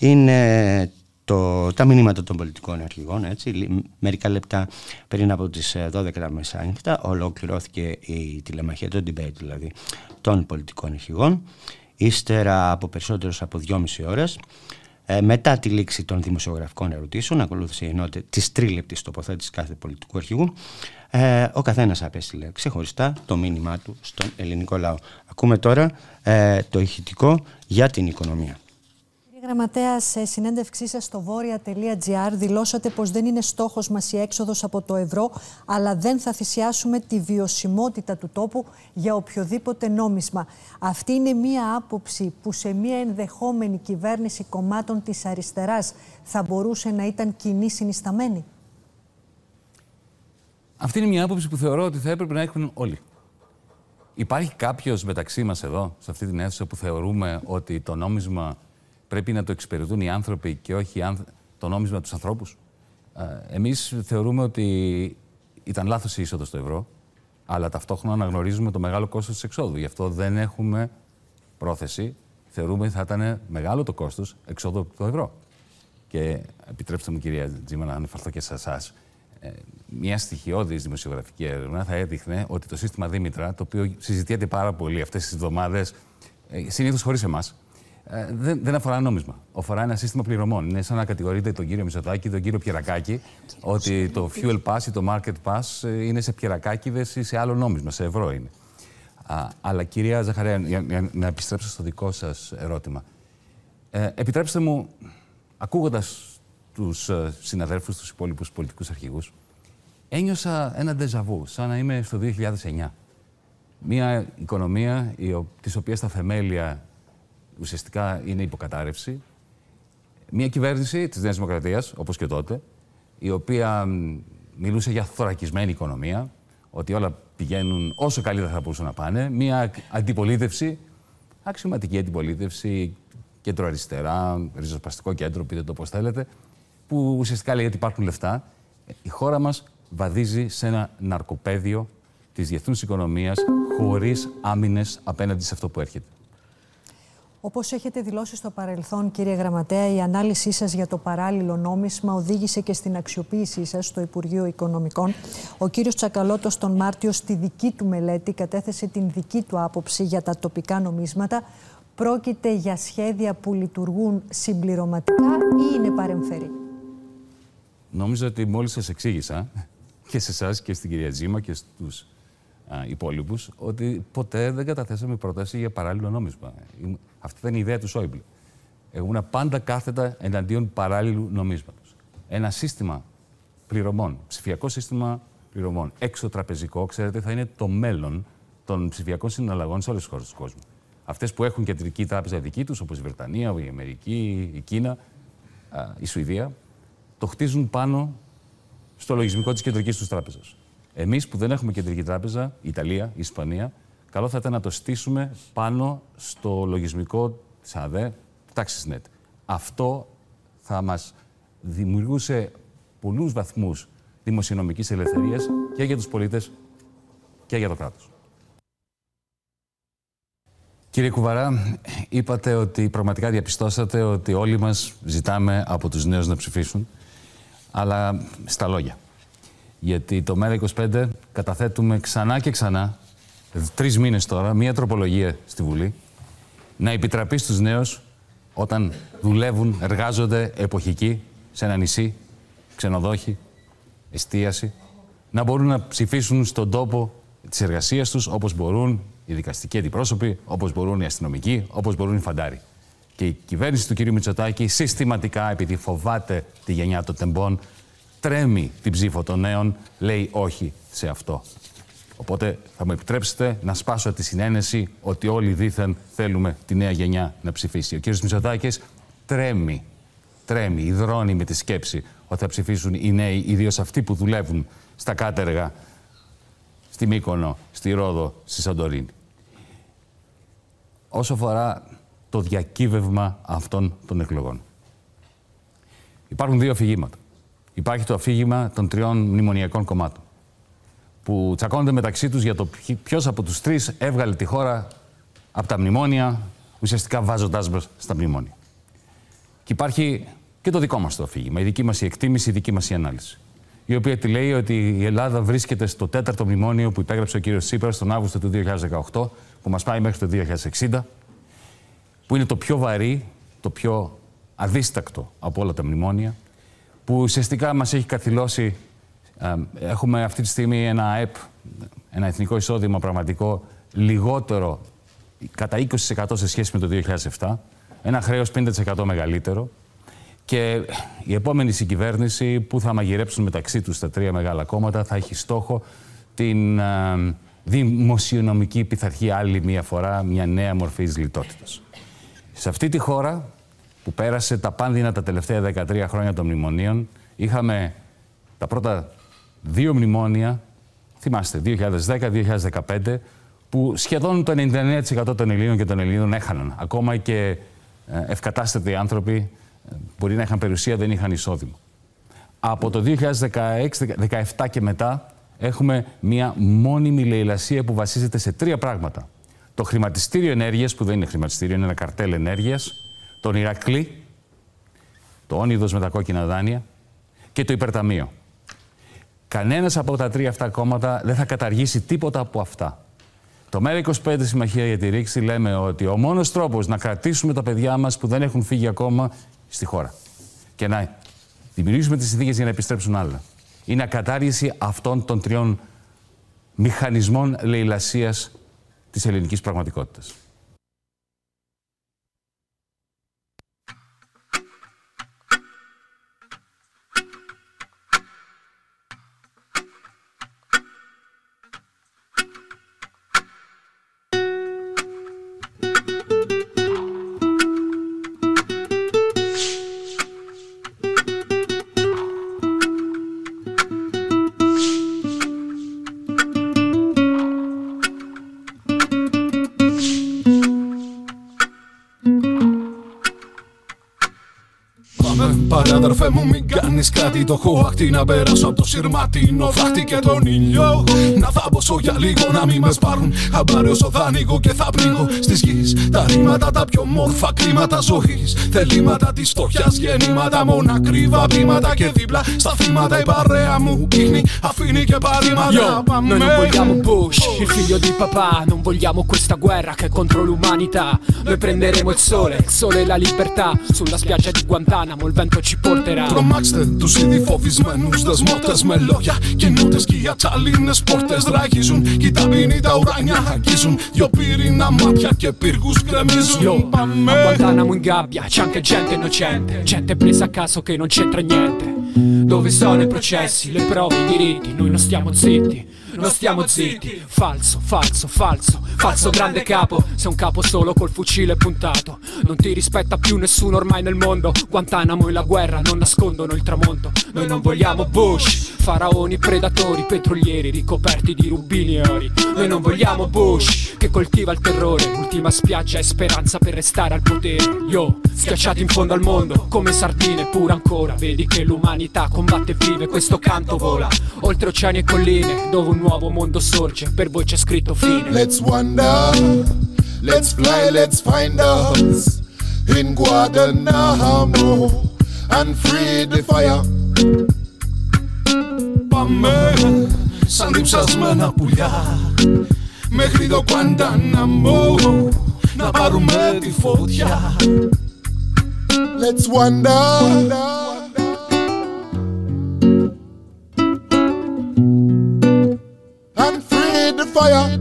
είναι το, τα μηνύματα των πολιτικών αρχηγών. Έτσι, μερικά λεπτά πριν από τις 12 τα μεσάνυχτα ολοκληρώθηκε η τηλεμαχία, το debate δηλαδή, των πολιτικών αρχηγών. Ύστερα από περισσότερες από δυόμιση ώρες ε, μετά τη λήξη των δημοσιογραφικών ερωτήσεων, ακολούθησε η ενότητα της τρίλεπτη τοποθέτησης κάθε πολιτικού αρχηγού, ε, ο καθένας απέστειλε ξεχωριστά το μήνυμά του στον ελληνικό λαό. Ακούμε τώρα ε, το ηχητικό για την οικονομία. Γραμματέα, σε συνέντευξή σας στο βόρεια.gr δηλώσατε πως δεν είναι στόχος μας η έξοδος από το ευρώ, αλλά δεν θα θυσιάσουμε τη βιωσιμότητα του τόπου για οποιοδήποτε νόμισμα. Αυτή είναι μία άποψη που σε μία ενδεχόμενη κυβέρνηση κομμάτων της αριστεράς θα μπορούσε να ήταν κοινή συνισταμένη. Αυτή είναι μια άποψη που θεωρώ ότι θα έπρεπε να έχουν όλοι. Υπάρχει κάποιος μεταξύ μας εδώ, σε αυτή την αίθουσα, που θεωρούμε ότι το νόμισμα πρέπει να το εξυπηρετούν οι άνθρωποι και όχι το νόμισμα τους ανθρώπους. Ε, Εμείς θεωρούμε ότι ήταν λάθος η είσοδος στο ευρώ, αλλά ταυτόχρονα αναγνωρίζουμε το μεγάλο κόστος της εξόδου. Γι' αυτό δεν έχουμε πρόθεση. Θεωρούμε ότι θα ήταν μεγάλο το κόστος εξόδου από το ευρώ. Και επιτρέψτε μου, κυρία Τζίμα, να αναφερθώ και σε εσάς. Ε, μια στοιχειώδης δημοσιογραφική έρευνα θα έδειχνε ότι το σύστημα Δήμητρα, το οποίο συζητιέται πάρα πολύ αυτές τις εβδομάδες, ε, συνήθως χωρίς εμάς, ε, δεν, δεν αφορά νόμισμα. Αφορά ένα σύστημα πληρωμών. Είναι σαν να κατηγορείτε τον κύριο Μισοτάκη, τον κύριο Πιερακάκη, ότι το fuel pass ή το market pass ε, είναι σε πιερακάκιδε ή σε άλλο νόμισμα, σε ευρώ είναι. Α, αλλά κυρία Ζαχαρέα, για, να επιστρέψω στο δικό σας ερώτημα. Ε, επιτρέψτε μου, ακούγοντας τους ε, συναδέλφους, τους υπόλοιπους πολιτικούς αρχηγούς, ένιωσα ένα ντεζαβού, σαν να είμαι στο 2009. Μια οικονομία της οποίας τα θεμέλια ουσιαστικά είναι υποκατάρρευση. Μια κυβέρνηση της Νέας Δημοκρατίας, όπως και τότε, η οποία μιλούσε για θωρακισμένη οικονομία, ότι όλα πηγαίνουν όσο καλύτερα θα μπορούσαν να πάνε. Μια αντιπολίτευση, αξιωματική αντιπολίτευση, κέντρο-αριστερά, ριζοσπαστικό κέντρο, πείτε το πώς θέλετε, που ουσιαστικά λέει ότι υπάρχουν λεφτά. Η χώρα μας βαδίζει σε ένα ναρκοπαίδιο της διεθνούς οικονομίας χωρίς άμυνες απέναντι σε αυτό που έρχεται. Όπως έχετε δηλώσει στο παρελθόν, κύριε Γραμματέα, η ανάλυση σας για το παράλληλο νόμισμα οδήγησε και στην αξιοποίησή σας στο Υπουργείο Οικονομικών. Ο κύριος Τσακαλώτος τον Μάρτιο, στη δική του μελέτη, κατέθεσε την δική του άποψη για τα τοπικά νομίσματα. Πρόκειται για σχέδια που λειτουργούν συμπληρωματικά ή είναι παρεμφερή; Νομίζω ότι μόλις σας εξήγησα και σε εσάς και στην κυρία Τζίμα και στους υπόλοιπους ότι ποτέ δεν καταθέσαμε πρόταση για παράλληλο νόμισμα. Αυτή ήταν η ιδέα του Σόιμπλε. ήμουν πάντα κάθετα εναντίον παράλληλου νομίσματος. Ένα σύστημα πληρωμών, ψηφιακό σύστημα πληρωμών, έξω τραπεζικό, ξέρετε, θα είναι το μέλλον των ψηφιακών συναλλαγών σε όλες τις χώρες του κόσμου. Αυτές που έχουν κεντρική τράπεζα δική τους, όπως η Βρετανία, η Αμερική, η Κίνα, η Σουηδία, το χτίζουν πάνω στο λογισμικό της κεντρικής τους τράπεζας. Εμείς που δεν έχουμε κεντρική τράπεζα, η Ιταλία, η Ισπανία, καλό θα ήταν να το στήσουμε πάνω στο λογισμικό της ΑΔΕ, TaxisNet. Αυτό θα μας δημιουργούσε πολλούς βαθμούς δημοσιονομικής ελευθερίας και για τους πολίτες και για το κράτος. Κύριε Κουβαρά, είπατε ότι πραγματικά διαπιστώσατε ότι όλοι μας ζητάμε από τους νέους να ψηφίσουν, αλλά στα λόγια. Γιατί το ΜΕΡΑ25 καταθέτουμε ξανά και ξανά, τρεις μήνες τώρα, μία τροπολογία στη Βουλή, να επιτραπεί στους νέους όταν δουλεύουν, εργάζονται εποχικοί σε ένα νησί, ξενοδόχη, εστίαση, να μπορούν να ψηφίσουν στον τόπο της εργασίας τους όπως μπορούν οι δικαστικοί αντιπρόσωποι, όπως μπορούν οι αστυνομικοί, όπως μπορούν οι φαντάροι. Και η κυβέρνηση του κ. Μητσοτάκη συστηματικά, επειδή φοβάται τη γενιά των τεμπών, τρέμει την ψήφο των νέων, λέει όχι σε αυτό. Οπότε θα μου επιτρέψετε να σπάσω τη συνένεση ότι όλοι δήθεν θέλουμε τη νέα γενιά να ψηφίσει. Ο κύριος Μητσοτάκης τρέμει, τρέμει, υδρώνει με τη σκέψη ότι θα ψηφίσουν οι νέοι, ιδίως αυτοί που δουλεύουν στα κάτεργα, στη Μύκονο, στη Ρόδο, στη Σαντορίνη. Όσο αφορά το διακύβευμα αυτών των εκλογών. Υπάρχουν δύο αφηγήματα. Υπάρχει το αφήγημα των τριών μνημονιακών κομμάτων που τσακώνονται μεταξύ τους για το ποιος από τους τρεις έβγαλε τη χώρα από τα μνημόνια, ουσιαστικά βάζοντάς μας στα μνημόνια. Και υπάρχει και το δικό μας το αφήγημα, η δική μας η εκτίμηση, η δική μας η ανάλυση. Η οποία τη λέει ότι η Ελλάδα βρίσκεται στο τέταρτο μνημόνιο που υπέγραψε ο κύριος Τσίπρας τον Αύγουστο του 2018, που μας πάει μέχρι το 2060, που είναι το πιο βαρύ, το πιο αδίστακτο από όλα τα μνημόνια, που ουσιαστικά μας έχει καθυλώσει ε, έχουμε αυτή τη στιγμή ένα ΑΕΠ, ένα εθνικό εισόδημα πραγματικό λιγότερο κατά 20% σε σχέση με το 2007, ένα χρέος 50% μεγαλύτερο και η επόμενη συγκυβέρνηση που θα μαγειρέψουν μεταξύ τους τα τρία μεγάλα κόμματα θα έχει στόχο την ε, δημοσιονομική πειθαρχία άλλη μία φορά, μια νέα μορφή λιτότητας. Σε αυτή τη χώρα που πέρασε τα πάνδυνα τα τελευταία 13 χρόνια των μνημονίων, είχαμε τα πρώτα δύο μνημόνια, θυμάστε, 2010-2015, που σχεδόν το 99% των Ελλήνων και των Ελλήνων έχαναν. Ακόμα και ε, ευκατάστατοι άνθρωποι ε, μπορεί να είχαν περιουσία, δεν είχαν εισόδημα. Από το 2016-2017 και μετά έχουμε μία μόνιμη λαιλασία που βασίζεται σε τρία πράγματα. Το χρηματιστήριο ενέργειας, που δεν είναι χρηματιστήριο, είναι ένα καρτέλ ενέργειας, τον Ηρακλή, το όνειδος με τα κόκκινα δάνεια και το υπερταμείο. Κανένας από τα τρία αυτά κόμματα δεν θα καταργήσει τίποτα από αυτά. Το ΜΕΡΑ25 Συμμαχία για τη Ρήξη λέμε ότι ο μόνος τρόπος να κρατήσουμε τα παιδιά μας που δεν έχουν φύγει ακόμα στη χώρα και να δημιουργήσουμε τις συνθήκες για να επιστρέψουν άλλα είναι ακατάργηση αυτών των τριών μηχανισμών λαιλασίας της ελληνικής πραγματικότητας. Κάτι Το έχω αχτή να περάσω από το σειρματίνο. Φράχτη και τον ήλιο Να θάμπωσω για λίγο να μην με σπάρουν. Χαμπάρι όσο θα ανοίγω και θα πνίγω. Στις γης Τα ρήματα τα πιο μόρφα κλίματα ζωής. Θελήματα της φτωχιάς γεννήματα Μόνα κρύβα βήματα και δίπλα στα θύματα Η παρέα μου κύχνει αφήνει και παρήματα Noi non vogliamo Bush, il figlio di papà Non vogliamo questa guerra che è contro l'umanità. Noi prenderemo il sole, il sole e la libertà Sulla spiaggia di Guantanamo il vento ci porterà. Τρομάξτε του ήδη φοβισμένου δεσμότε με λόγια. Κινούνται σκιά, τσαλίνε πόρτε ράγιζουν. Κι τα πίνει τα ουράνια αγγίζουν. Δυο πύρινα μάτια και πύργου γκρεμίζουν. Io, a Guantanamo in gabbia c'è anche gente innocente, gente presa a caso che non c'entra niente. Dove sono i processi, le prove, i diritti? Noi non stiamo zitti, non stiamo zitti. Falso, falso, falso, falso grande capo. Sei un capo solo col fucile puntato. Non ti rispetta più nessuno ormai nel mondo. Guantanamo e la guerra non nascondono il tramonto. Noi non vogliamo Bush, faraoni, predatori, petrolieri ricoperti di rubini e ori. Noi non vogliamo Bush che coltiva il terrore. L'ultima spiaggia è speranza per restare al potere. Yo, schiacciati in fondo al mondo come sardine, pure ancora. Vedi che l'umanità combatte e vive, questo canto vola. Oltre oceani e colline, dove un nuovo mondo sorge, per voi c'è scritto fine. Let's wonder, let's fly, let's find us in Guadalajara and free the fire. Pa' me, salim sasmana pulya, me grido Guantanamo, na parume di fotia. Let's wonder. wonder. fire.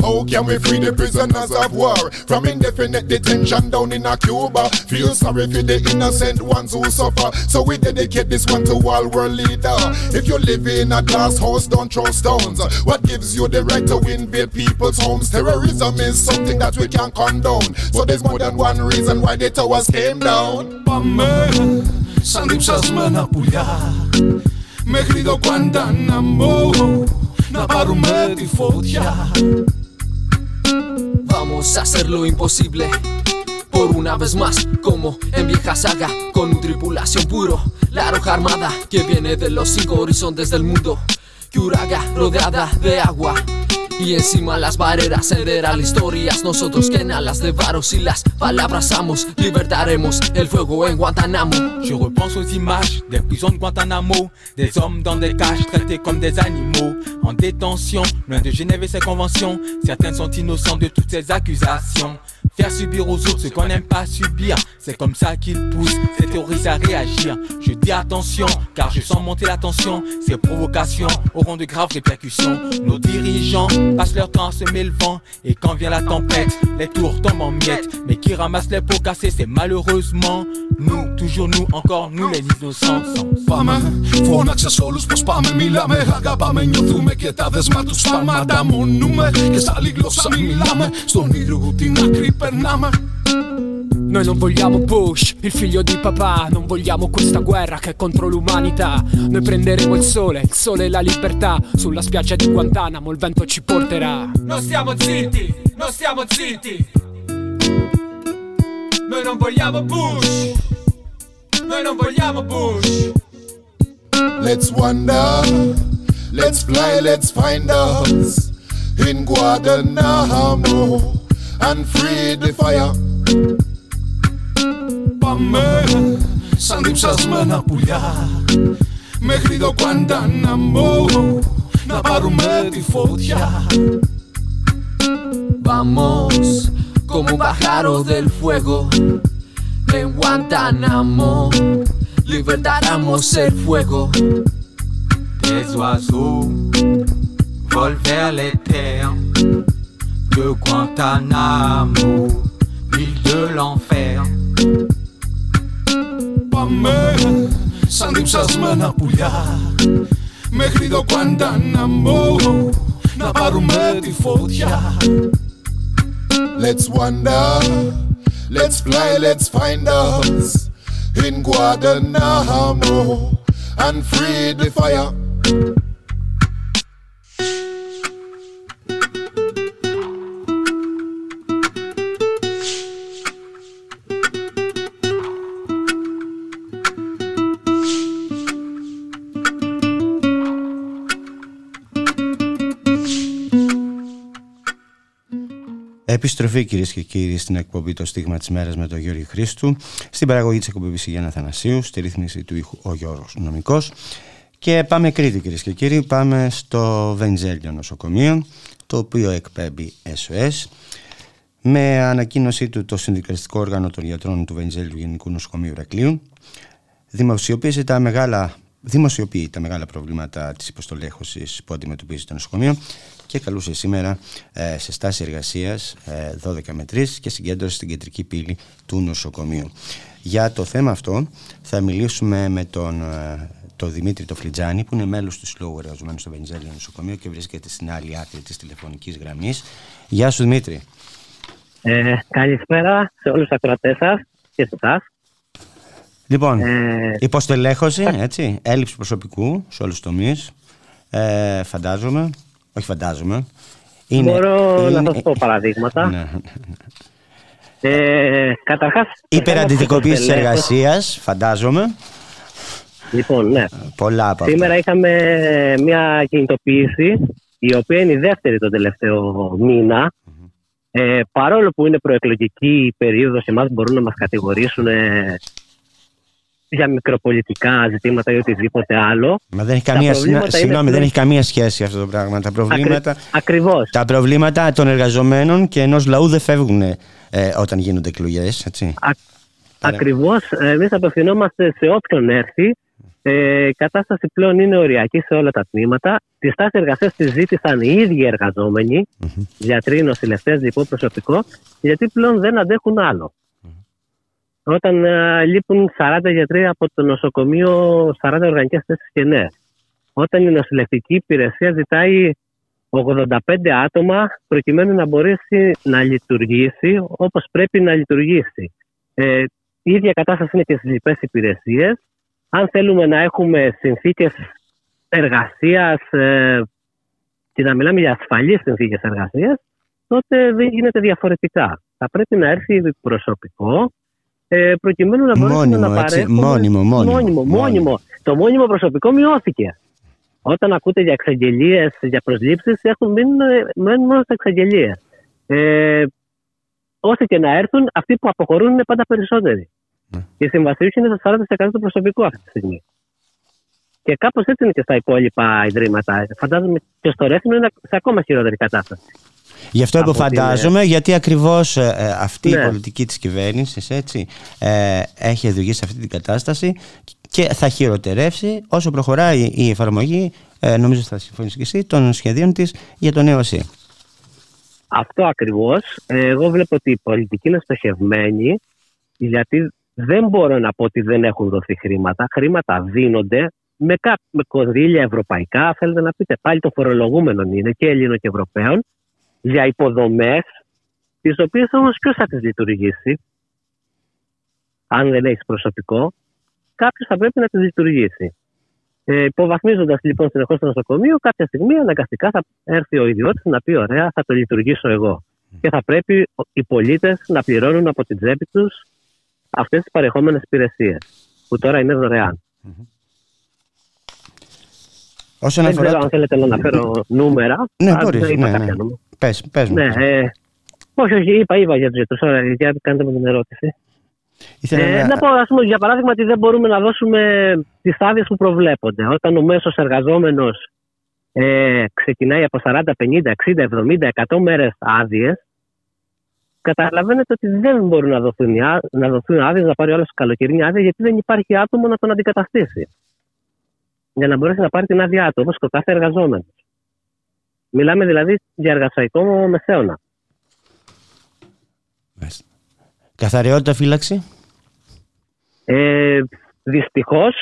How can we free the prisoners of war from indefinite detention down in a Cuba? Feel sorry for the innocent ones who suffer. So we dedicate this one to all world leader. If you live in a glass house, don't throw stones. What gives you the right to invade people's homes? Terrorism is something that we can't condone. So there's more than one reason why the towers came down. Πάμε σαν διψασμένα πουλιά μέχρι το Guantanamo Vamos a hacer lo imposible. Por una vez más, como en vieja saga, con un tripulación puro, la roja armada que viene de los cinco horizontes del mundo. Yuraga rodeada de agua, Y encima las barreras las historias Nosotros que en alas de varos y las palabras Libertaremos el fuego en Guantanamo Je repense aux images des prisons de Guantanamo Des hommes dans des cages traités comme des animaux. En détention, loin de Genève et ses conventions Certains sont innocents de toutes ces accusations. Faire subir aux autres ce qu'on n'aime pas subir C'est comme ça qu'ils poussent ces terroristes à réagir. Je dis attention car je sens monter la tension. Ces provocations auront de graves répercussions. Nos dirigeants passent leur temps à semer le vent Et quand vient la tempête, les tours tombent en miettes Mais qui ramassent les pots cassés, c'est malheureusement Nous, toujours nous, encore nous les innocents Πάμε, φώναξε σε όλους πως πάμε Μιλάμε, αγαπάμε, νιώθουμε και τα δεσμά τους πάμε Ανταμονούμε και σε άλλη γλώσσα μιλάμε Στον ήρου την άκρη περνάμε Noi non vogliamo Bush, il figlio di papà, non vogliamo questa guerra che è contro l'umanità. Noi prenderemo il sole, il sole e la libertà. Sulla spiaggia di Guantanamo il vento ci porterà. Non stiamo zitti, non stiamo zitti Noi non vogliamo Bush Noi non vogliamo Bush Let's wander, let's fly, let's find us in Guantanamo and free the fire. Πάμε σαν διψασμένα πουλιά Μέχρι το Κουαντάναμο Να πάρουμε τη φωτιά Vamos como un pájaro del fuego en Guantánamo. Libertaremos el fuego. Des oiseaux volent vers les terres de Guantanamo, l'île de l'enfer. Πάμε σαν διψασμένα πουλιά Μέχρι το Κουαντάναμο Να πάρουμε τη φωτιά Let's wander, let's fly, let's find us in Guantanamo and free the fire. Επιστροφή κυρίες και κύριοι στην εκπομπή Το Στίγμα της Μέρας με τον Γιώργη Χρήστου. Στην παραγωγή της εκπομπής Γιάννα Θανασίου, στη ρύθμιση του ήχου ο Γιώργος Νομικός. Και πάμε Κρήτη κυρίες και κύριοι. Πάμε στο Βενζέλιο νοσοκομείο, το οποίο εκπέμπει SOS. Με ανακοίνωσή του το συνδικαλιστικό όργανο των γιατρών του Βενζέλιου Γενικού Νοσοκομείου Ρεκλείου, δημοσιοποίησε τα μεγάλα δημοσιοποιεί τα μεγάλα προβλήματα της υποστολέχωσης που αντιμετωπίζει το νοσοκομείο και καλούσε σήμερα ε, σε στάση εργασίας ε, 12 με 3 και συγκέντρωση στην κεντρική πύλη του νοσοκομείου. Για το θέμα αυτό θα μιλήσουμε με τον ε, το Δημήτρη το Φλιτζάνη που είναι μέλος του Συλλόγου Εργαζομένου στο Βενιζέλιο Νοσοκομείο και βρίσκεται στην άλλη άκρη της τηλεφωνικής γραμμής. Γεια σου Δημήτρη. Ε, καλησπέρα σε όλους τους ακροατές σας και σε εσάς. Λοιπόν, ε, υποστελέχωση, έτσι, έλλειψη προσωπικού σε όλους τους τομείς, ε, φαντάζομαι, όχι φαντάζομαι. Είναι, Μπορώ είναι, να σας πω παραδείγματα. Ναι. Ε, καταρχάς... Υπεραντιτικοποίηση της εργασίας, φαντάζομαι. Λοιπόν, ναι. Πολλά από Σήμερα είχαμε μια κινητοποίηση, η οποία είναι η δεύτερη τον τελευταίο μήνα. Ε, παρόλο που είναι προεκλογική περίοδος, εμάς μπορούν να μας κατηγορήσουν ε, για μικροπολιτικά ζητήματα ή οτιδήποτε άλλο. Μα δεν έχει καμία, συγγνώμη, δεν έχει καμία σχέση αυτό το πράγμα. Τα προβλήματα, Ακρι... Ακριβώς. Τα προβλήματα των εργαζομένων και ενός λαού δεν φεύγουν ε, όταν γίνονται εκλογές. Α, ακριβώς. Εμείς απευθυνόμαστε σε όποιον έρθει. Ε, η κατάσταση πλέον είναι οριακή σε όλα τα τμήματα. Τη στάση εργασίας τη ζήτησαν οι ίδιοι εργαζόμενοι, mm-hmm. γιατροί, νοσηλευτές, δικό προσωπικό, γιατί πλέον δεν αντέχουν άλλο όταν uh, λείπουν 40 γιατροί από το νοσοκομείο, 40 οργανικές θέσεις και ναι. Όταν η νοσηλευτική υπηρεσία ζητάει 85 άτομα προκειμένου να μπορέσει να λειτουργήσει όπως πρέπει να λειτουργήσει. Ε, η ίδια κατάσταση είναι και στις λοιπές υπηρεσίες. Αν θέλουμε να έχουμε συνθήκες εργασίας ε, και να μιλάμε για ασφαλείς συνθήκες εργασίας, τότε δεν γίνεται διαφορετικά. θα πρέπει να έρθει προσωπικό ε, προκειμένου να μπορέσουμε Μόνιμο, να έτσι, παρέχουμε... μόνιμο, μόνιμο, μόνιμο, μόνιμο. μόνιμο. Το μόνιμο προσωπικό μειώθηκε. Όταν ακούτε για εξαγγελίες, για προσλήψεις, έχουν μείνει, μένουν μόνο σε εξαγγελίε. Ε, όσοι και να έρθουν, αυτοί που αποχωρούν είναι πάντα περισσότεροι. Ναι. Οι συμβασιούχοι είναι στο 40% του προσωπικού αυτή τη στιγμή. Και κάπως έτσι είναι και στα υπόλοιπα ιδρύματα. Φαντάζομαι και στο Ρέθινο είναι σε ακόμα χειρότερη κατάσταση. Γι' αυτό Από υποφαντάζομαι, γιατί ακριβώς ε, ε, αυτή η Ναι. πολιτική της κυβέρνησης έτσι, ε, έχει οδηγήσει σε αυτή την κατάσταση και θα χειροτερεύσει όσο προχωράει η εφαρμογή, ε, νομίζω θα συμφωνήσει και εσύ, των σχεδίων της για το νέο ΣΥ. Αυτό ακριβώς. Εγώ βλέπω ότι η πολιτική είναι στοχευμένη, γιατί δεν μπορώ να πω ότι δεν έχουν δοθεί χρήματα. Χρήματα δίνονται με, κά, με κονδύλια ευρωπαϊκά, θέλετε να πείτε πάλι των φορολογούμενων είναι και Ελλήνων και Ευρωπαίων, για υποδομές, τις οποίες όμως ποιος θα τις λειτουργήσει, αν δεν έχεις προσωπικό, κάποιος θα πρέπει να τις λειτουργήσει. Ε, Υποβαθμίζοντας λοιπόν συνεχώς το νοσοκομείο, κάποια στιγμή αναγκαστικά θα έρθει ο ιδιώτης να πει: Ωραία, θα το λειτουργήσω εγώ. Και θα πρέπει ο- οι πολίτες να πληρώνουν από την τσέπη τους αυτές τις παρεχόμενες υπηρεσίες, που τώρα είναι δωρεάν. Όσον Δεν αφορά ξέρω το- αν θέλετε να αναφέρω νούμερα. Ναι, Αν μπορείς, δεν είπα ναι, κάποια ναι. νούμερα. Πες, πες μου. Ναι, ε, όχι, όχι, είπα, είπα για τους γιατρούς. Ωραία, για κάντε μου την ερώτηση. Ήθελα Ε, να- να πω, ας πούμε, για παράδειγμα, ότι δεν μπορούμε να δώσουμε τις άδειες που προβλέπονται. Όταν ο μέσος εργαζόμενος ε, ξεκινάει από 40, 50, 60, 70, 100 μέρες άδειες, καταλαβαίνετε ότι δεν μπορούν να δοθούν, οι ά- να δοθούν άδειες, να πάρει όλο καλοκαιρινή άδεια, γιατί δεν υπάρχει άτομο να τον αντικαταστήσει. Για να μπορέσει να πάρει την άδειά του, όπως και ο κάθε εργαζόμενος. Μιλάμε δηλαδή για εργασιακό μεσαίωνα. Καθαριότητα φύλαξη; Ε, Δυστυχώς,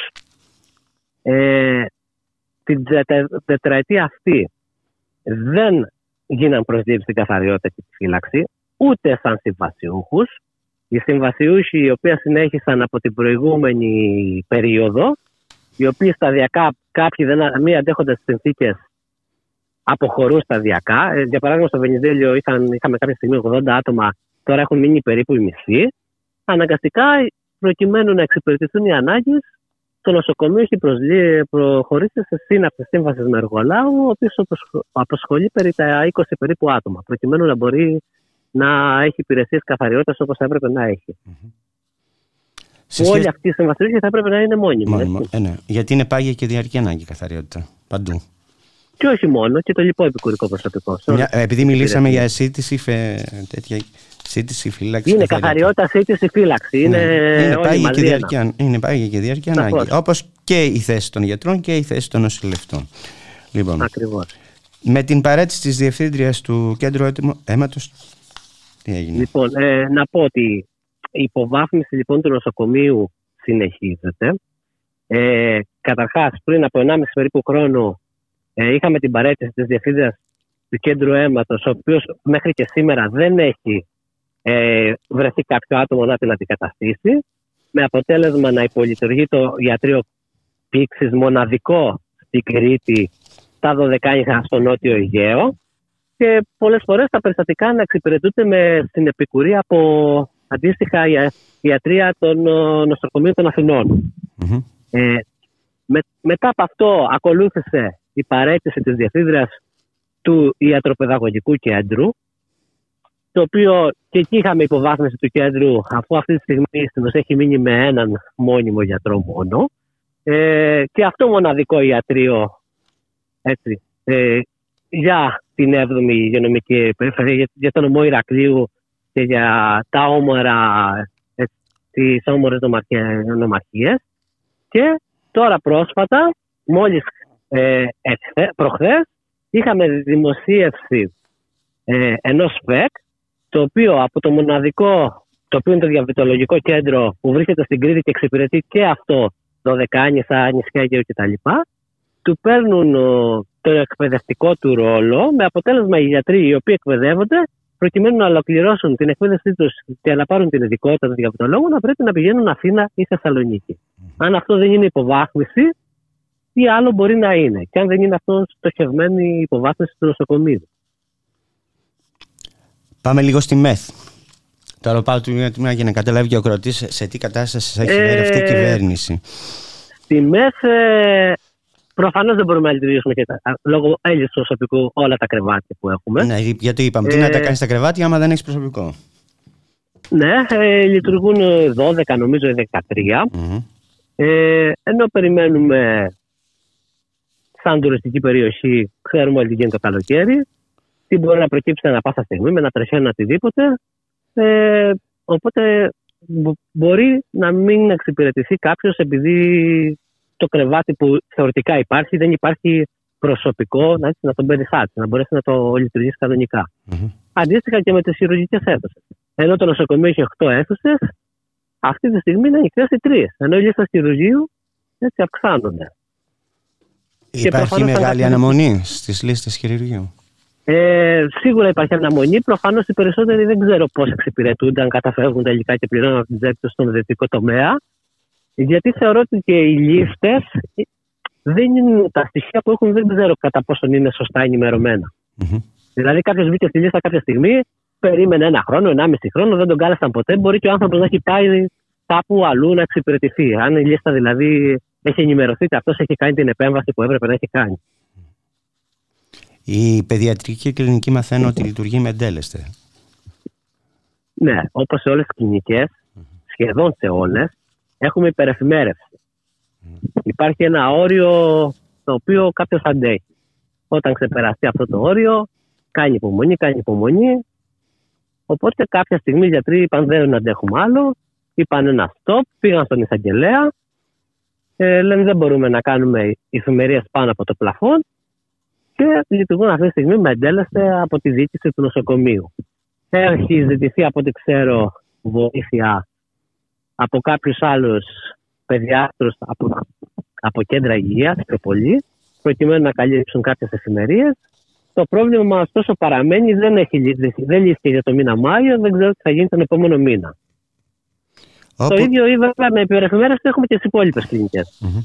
ε, την τετρα- τετραετία αυτή δεν γίναν προσλήψεις στην καθαριότητα και τη φύλαξη, ούτε σαν συμβασιούχους. Οι συμβασιούχοι οι οποίοι συνέχισαν από την προηγούμενη περίοδο, οι οποίοι σταδιακά κάποιοι δεν, μη αντέχοντας τις συνθήκες αποχωρούν σταδιακά. Ε, για παράδειγμα, στο Βενιζέλιο είχαν, είχαμε κάποια στιγμή 80 άτομα, τώρα έχουν μείνει περίπου οι μισοί. Αναγκαστικά, προκειμένου να εξυπηρετηθούν οι ανάγκες, το νοσοκομείο έχει προσλή- προχωρήσει σε σύναψη σύμβασης με εργολάβο, ο οποίος απασχολεί περί τα 20 περίπου άτομα, προκειμένου να μπορεί να έχει υπηρεσίες καθαριότητας όπως θα έπρεπε να έχει. Σε Που όλοι σχέση- αυτοί οι συμβασιούχοι θα έπρεπε να είναι μόνιμοι. Μόνιμο. έτσι. Ε, ναι. Γιατί είναι πάγια και διαρκή ανάγκη η καθαριότητα. Παντού. Και όχι μόνο, και το λοιπό επικουρικό προσωπικό. σε όλες Μια, τις επειδή μιλήσαμε για υπηρεσίες. σύντηση, φε, τέτοια, σύντηση φύλαξη. Είναι καθαριότητα, σύντηση, φύλαξη. Είναι, Ναι. είναι όλοι πάγια και μαζί ένα. διαρκή, είναι πάγια και διαρκή Σαφώς. ανάγκη. Όπως και η θέση των γιατρών και η θέση των νοσηλευτών. Λοιπόν, Ακριβώς. με την παρέτηση της διευθύντριας του κέντρου αίματος, τι έγινε; Λοιπόν, ε, να πω ότι η υποβάθμιση λοιπόν του νοσοκομείου συνεχίζεται. Ε, Καταρχάς, πριν από 1,5 περίπου χρόνο, ε, είχαμε την παρέτηση της διευθύντριας του κέντρου αίματος, ο οποίος μέχρι και σήμερα δεν έχει ε, βρεθεί κάποιο άτομο να την αντικαταστήσει. Με αποτέλεσμα να υπολειτουργεί το ιατρείο πήξης μοναδικό στην Κρήτη, στα Δωδεκάνηχα στο Νότιο Αιγαίο και πολλές φορές τα περιστατικά να εξυπηρετούνται με στην επικουρία από αντίστοιχα ια- ιατρία των ε, νοσοκομείων των Αθηνών. Ε, με, μετά από αυτό ακολούθησε η παρέτηση της διευθύντριας του ιατροπαιδαγωγικού κέντρου το οποίο και εκεί είχαμε υποβάθμιση του κέντρου αφού αυτή τη στιγμή στην ουσία έχει μείνει με έναν μόνιμο γιατρό μόνο ε, και αυτό μοναδικό ιατρείο έτσι, ε, για την 7η υγειονομική περιφέρεια, για, για το νομό Ηρακλείου και για τα όμορα, ε, τις όμορες νομαρχε- νομαρχίες. Και τώρα πρόσφατα, μόλις ε, εχθέ- προχθές, είχαμε δημοσίευση ε, ενός ΦΕΚ, το οποίο από το μοναδικό, το οποίο είναι το διαβητολογικό κέντρο που βρίσκεται στην Κρήτη και εξυπηρετεί και αυτό, Δωδεκάνησα, νησιά Αιγαίου κτλ. Του παίρνουν ο, το εκπαιδευτικό του ρόλο με αποτέλεσμα οι γιατροί οι οποίοι εκπαιδεύονται προκειμένου να ολοκληρώσουν την εκπαίδευσή τους και να πάρουν την ειδικότητα του διαβητολόγου να πρέπει να πηγαίνουν Αθήνα ή Θεσσαλονίκη. Αν αυτό δεν είναι υποβάθμιση, τι άλλο μπορεί να είναι. Και αν δεν είναι αυτό στοχευμένη η υποβάθμιση του νοσοκομείου. Πάμε λίγο στη ΜΕΘ. Τώρα πάω του τμήμα για να καταλάβει και ο κροτή σε τι κατάσταση έχει Ε, φέρει αυτή η κυβέρνηση; Στη ΜΕΘ ε, προφανώς δεν μπορούμε να λειτουργήσουμε και τα, λόγω έλλειψης προσωπικού όλα τα κρεβάτια που έχουμε. Ναι, γιατί είπαμε, τι να τα Ε, κάνεις στα κρεβάτια άμα δεν έχεις προσωπικό; Ναι, ε, λειτουργούν 12 νομίζω ή 13. Ε, ενώ περιμένουμε σαν τουριστική περιοχή, ξέρουμε ότι γίνεται το καλοκαίρι, τι μπορεί να προκύψει ανά πάσα στιγμή με ένα τρεχαίνο οτιδήποτε. Ε, οπότε μπο- μπορεί να μην εξυπηρετηθεί κάποιος επειδή το κρεβάτι που θεωρητικά υπάρχει δεν υπάρχει προσωπικό να, να τον περιθάσει, να μπορέσεις να το λειτουργήσεις κανονικά. Αντίστοιχα και με τις χειρουργικές αίθουσες. Ενώ το νοσοκομείο έχει 8 αίθουσες, αυτή τη στιγμή είναι ανοιχτέ οι τρεις. Ενώ οι λίστα χειρουργείου έτσι αυξάνονται. Και Υπάρχει προφανώς αν μεγάλη κάποιος- αναμονή στις λίστες χειρουργείου; Ε, σίγουρα υπάρχει αναμονή. Προφανώς οι περισσότεροι δεν ξέρω πώς εξυπηρετούνται, αν καταφεύγουν τελικά και πληρώνουν από την τσέπη τους στον ιδιωτικό τομέα. Γιατί θεωρώ ότι και οι λίστες δεν είναι τα στοιχεία που έχουν, δεν ξέρω κατά πόσο είναι σωστά ενημερωμένα. Δηλαδή, κάποιος μπήκε στη λίστα κάποια στιγμή, περίμενε ένα χρόνο, ενάμιση χρόνο, δεν τον κάλεσαν ποτέ. Μπορεί και ο άνθρωπος να έχει πάει κάπου αλλού να εξυπηρετηθεί. Αν η λίστα δηλαδή έχει ενημερωθεί ότι αυτός έχει κάνει την επέμβαση που έπρεπε να έχει κάνει. Η παιδιατρική κλινική μαθαίνω ότι λειτουργεί με εντέλεστε. Ναι, όπως σε όλες τις κλινικές, σχεδόν σε όλες, έχουμε υπερεφημέρευση. Υπάρχει ένα όριο το οποίο κάποιος αντέχει. Όταν ξεπεραστεί αυτό το όριο, κάνει υπομονή, κάνει υπομονή. Οπότε κάποια στιγμή οι γιατροί είπαν δεν αντέχουμε άλλο, είπαν ένα stop, πήγαν στον εισαγγελέα, ε, λένε δεν μπορούμε να κάνουμε εφημερίε πάνω από το πλαφόν και λειτουργούν αυτή τη στιγμή με εντέλεστε από τη διοίκηση του νοσοκομείου. Έχει ζητηθεί από ό,τι ξέρω βοήθεια από κάποιους άλλους παιδιάτρους από, από κέντρα υγείας πιο πολύ προκειμένου να καλύψουν κάποιες εφημερίες. Το πρόβλημα ωστόσο παραμένει, δεν, έχει λύσει, δεν λύθηκε για το μήνα Μάιο, δεν ξέρω τι θα γίνει τον επόμενο μήνα. Το ίδιο ή βέβαια με επιβρεφημέρωση έχουμε και στι υπόλοιπες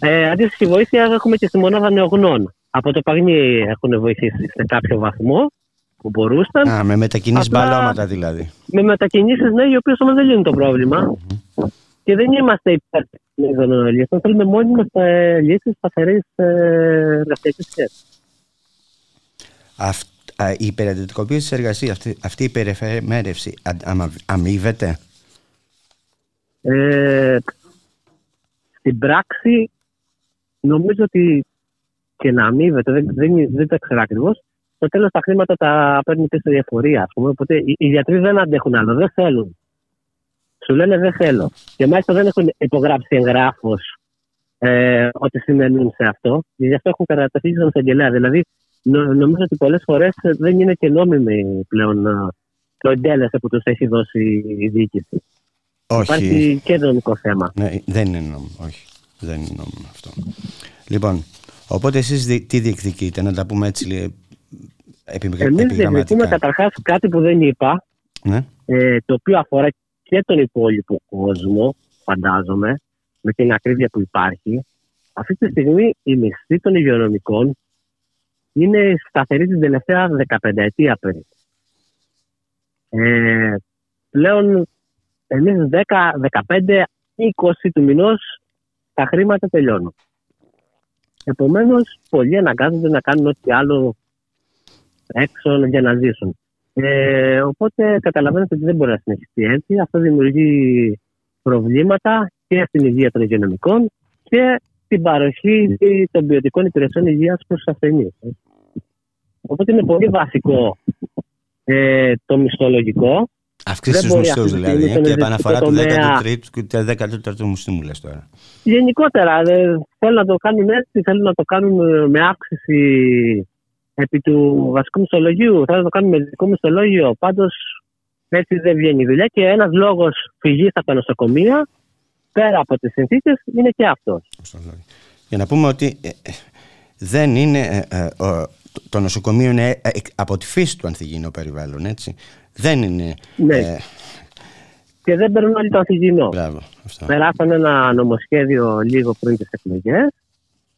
Ε, αντίστοιχη βοήθεια έχουμε και στη μονάδα νεογνών. Από το Παγνί έχουν βοηθήσει σε κάποιο βαθμό που μπορούσαν. Α, με μετακινήσεις Απλά- μπαλώματα δηλαδή. Με μετακινήσεις, ναι, οι οποίες όμως δεν λύνουν το προβλημα Και δεν είμαστε υπέρ των λύσεων. Θέλουμε μόνιμε λύσεις σταθερής εργασιακής σχέσης. Αυτ, α, η υπερεντετικοποίηση της εργασίας, αυτή, αυτή η υπερεφημέρευση α- αμα- αμείβεται; Ε, στην πράξη, νομίζω ότι και να αμείβεται, δεν, δεν, δεν τα ξέρω ακριβώς. Στο τέλος τα χρήματα τα παίρνει πίσω η εφορία, ας πούμε. Οπότε οι, οι γιατροί δεν αντέχουν άλλο, δεν θέλουν. Σου λένε δεν θέλω. Και μάλιστα δεν έχουν υπογράψει εγγράφος ε, ότι σημαίνουν σε αυτό. Γι' αυτό έχουν κατατεθεί στον εισαγγελέα. Δηλαδή, νο, νομίζω ότι πολλές φορές δεν είναι και νόμιμη πλέον ε, το εντέλεσε που τους έχει δώσει η διοίκηση. Όχι. Υπάρχει και νομικό θέμα. Ναι, δεν είναι νόμιμο. Όχι. Δεν είναι νόμιμο αυτό. Λοιπόν, οπότε εσείς τι διεκδικείτε, να τα πούμε έτσι λίγο επι, Εμείς διεκδικούμε επιγραμματικά. καταρχάς κάτι που δεν είπα, Ναι. ε, το οποίο αφορά και τον υπόλοιπο κόσμο, φαντάζομαι, με την ακρίβεια που υπάρχει. Αυτή τη στιγμή η μισθή των υγειονομικών είναι σταθερή την τελευταία 15 ετία περίπου. Ε, πλέον εμείς 10, 15, 20 του μηνός τα χρήματα τελειώνουν. Επομένως, πολλοί αναγκάζονται να κάνουν ό,τι άλλο έξω για να ζήσουν. Ε, οπότε καταλαβαίνετε ότι δεν μπορεί να συνεχιστεί έτσι. Αυτό δημιουργεί προβλήματα και στην υγεία των υγειονομικών και στην παροχή των ποιοτικών υπηρεσιών υγείας προς του ασθενείς. Οπότε είναι πολύ βασικό ε, το μισθολογικό. Αυξήσεις Δεν του μπορεί μισθούς αυτή τη στιγμή δηλαδή. στον Και ιδιωτικό επαναφορά του τομέα- 13ου και του 14ου μισθού μου λες τώρα. Γενικότερα δεν θέλουν να το κάνουν έτσι, θέλουν να το κάνουν ε, με αύξηση επί του βασικού μισθολογίου. Θέλουν να το κάνουν με ειδικό μισθολόγιο. Πάντως έτσι δεν βγαίνει η δουλειά και ένας λόγος φυγής από τα νοσοκομεία πέρα από τις συνθήκες είναι και αυτός. Για να πούμε ότι ε, ε, δεν είναι. ε, ε, ο- το- το νοσοκομείο είναι ε, ε, από τη φύση του ανθυγιεινό περιβάλλον, έτσι. Δεν είναι. Ναι. ε, Και δεν παίρνουν όλοι το ανθυγιεινό. Μπράβο. Αυτό. Περάσαν ένα νομοσχέδιο λίγο πριν τις εκλογές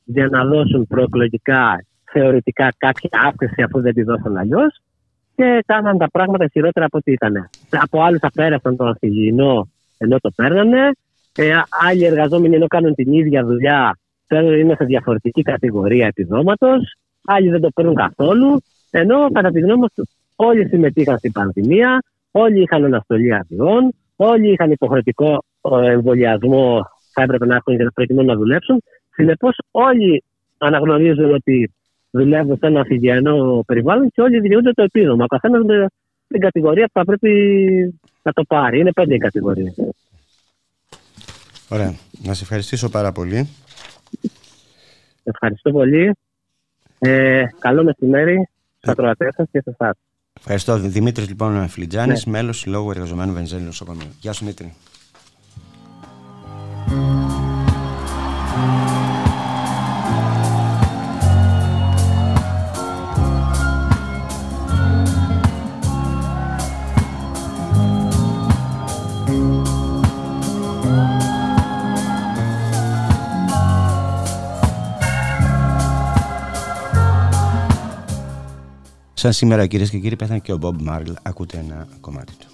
για να δώσουν προεκλογικά θεωρητικά κάποια αύξηση αφού δεν τη δώσαν αλλιώς. Και και κάναν τα πράγματα χειρότερα από ό,τι ήταν. Από άλλους αφαίρεσαν τον ανθυγιεινό ενώ το παίρνανε. Ε, άλλοι εργαζόμενοι ενώ κάνουν την ίδια δουλειά παίρνουν είναι σε διαφορετική κατηγορία επιδόματος. Άλλοι δεν το παίρνουν καθόλου. Ενώ κατά τη γνώμη μου όλοι συμμετείχαν στην πανδημία, όλοι είχαν αναστολή αδειών, όλοι είχαν υποχρεωτικό ε, εμβολιασμό, θα έπρεπε να έχουν για προκειμένου να δουλέψουν. Συνεπώς, όλοι αναγνωρίζουν ότι δουλεύουν σε ένα αφηγιανό περιβάλλον και όλοι διηγούνται το επίδομα. Ο καθένας με την κατηγορία που θα πρέπει να το πάρει. Είναι πέντε οι κατηγορίες. Ωραία. Να σε ευχαριστήσω πάρα πολύ. Ευχαριστώ πολύ. Ε, καλό μεσημέρι στα ακροατές σας και σε εσάς. Ευχαριστώ. Δημήτρης λοιπόν Φλιτζάνη, Ναι. μέλος Συλλόγου Εργαζομένου Βενζέλη Νοσοκομείου. Γεια σου, Δημήτρη. Σαν σήμερα κυρίες και κύριοι πέθανε και ο Μπομπ Μάρλ. Ακούτε ένα κομμάτι του.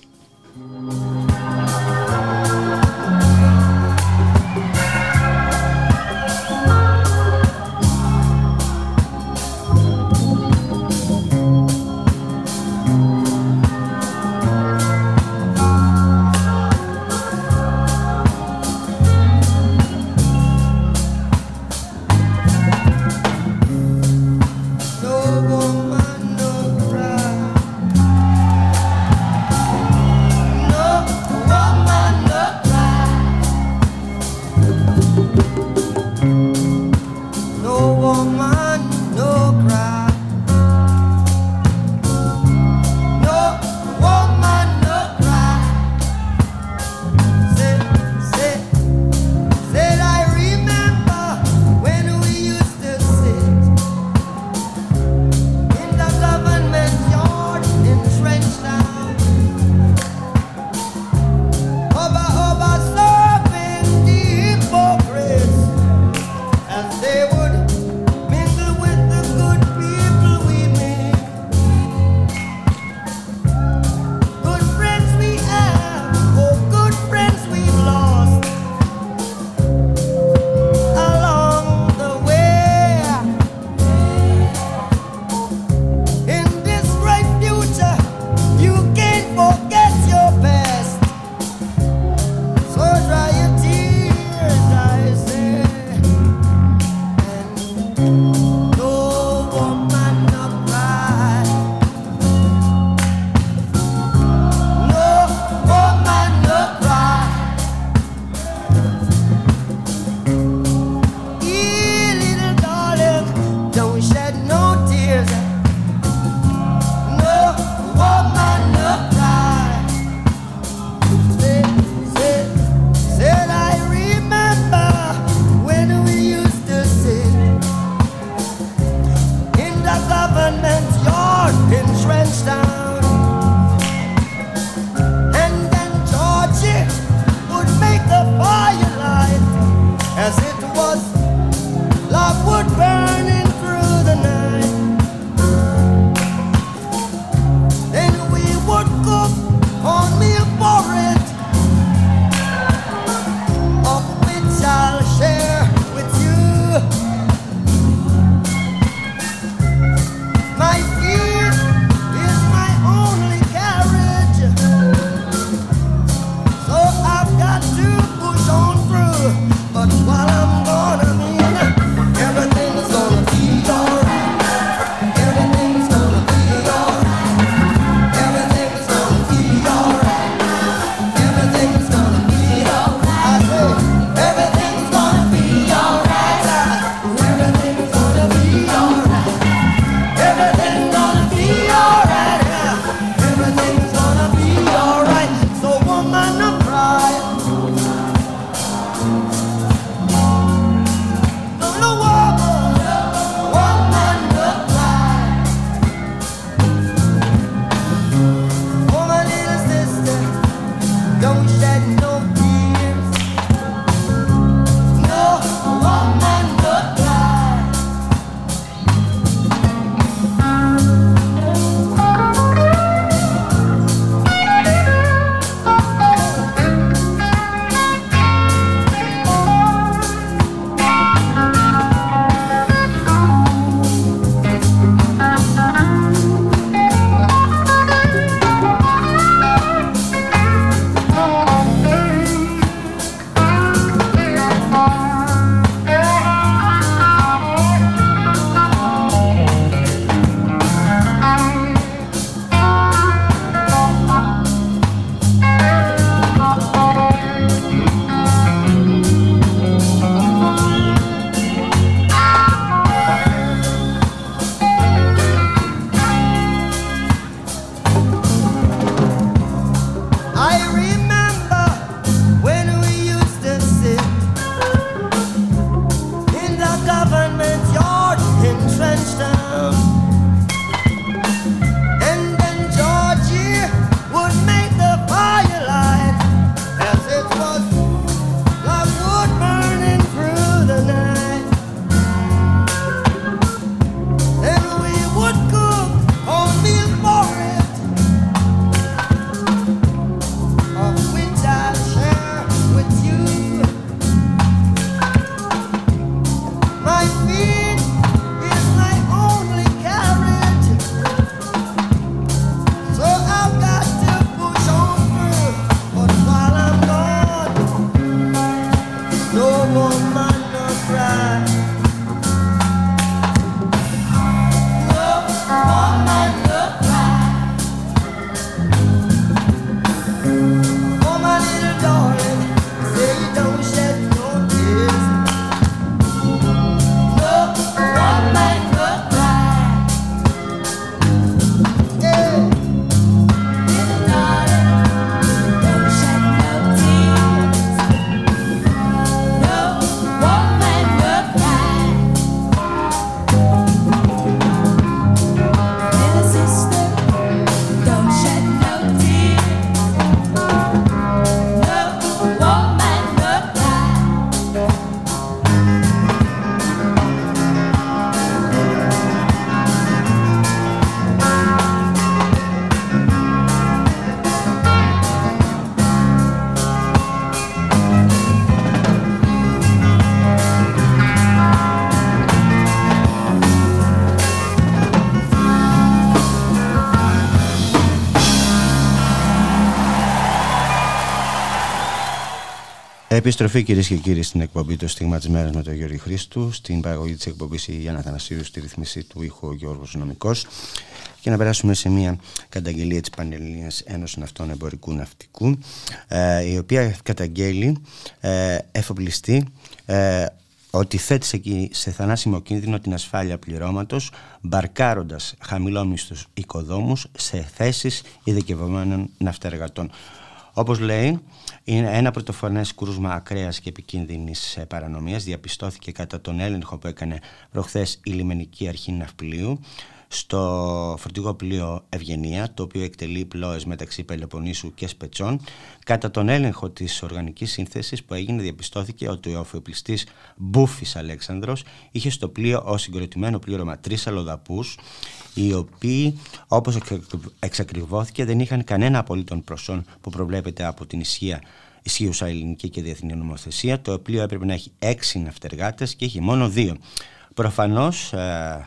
Επιστροφή κυρίες και κύριοι στην εκπομπή Το Στίγμα της Μέρας με τον Γιώργο Χρήστου. Στην παραγωγή της εκπομπής η Γιάννα Θανασίου, στη ρυθμίση του ήχου ο Γιώργος Νομικός. Και να περάσουμε σε μια καταγγελία της Πανελληνίας Ένωσης Ναυτών Εμπορικού Ναυτικού, ε, η οποία καταγγέλει ε, εφοπλιστή ε, ότι θέτει σε, κι- σε θανάσιμο κίνδυνο την ασφάλεια πληρώματος μπαρκάροντας χαμηλόμισθους οικοδόμους σε θέσεις ειδικευμένων ναυτεργατών. Όπως λέει, είναι ένα πρωτοφανές κρούσμα ακραίας και επικίνδυνης ε, παρανομίας διαπιστώθηκε κατά τον έλεγχο που έκανε προχθές η λιμενική αρχή ναυπλίου στο φορτηγό πλοίο Ευγενία, το οποίο εκτελεί πλώες μεταξύ Πελοποννήσου και Σπετσών. Κατά τον έλεγχο της οργανικής σύνθεσης που έγινε διαπιστώθηκε ότι ο αφιοπλιστής Μπούφης Αλέξανδρος είχε στο πλοίο ως συγκροτημένο πλήρωμα τρεις αλλοδαπούς, οι οποίοι όπως εξακριβ- εξακριβώθηκε δεν είχαν κανένα απολύτων προσόν που προβλέπεται από την ισχύα ισχύουσα ελληνική και διεθνή νομοθεσία. Το πλοίο έπρεπε να έχει έξι ναυτεργάτες και έχει μόνο δύο. Προφανώς ε,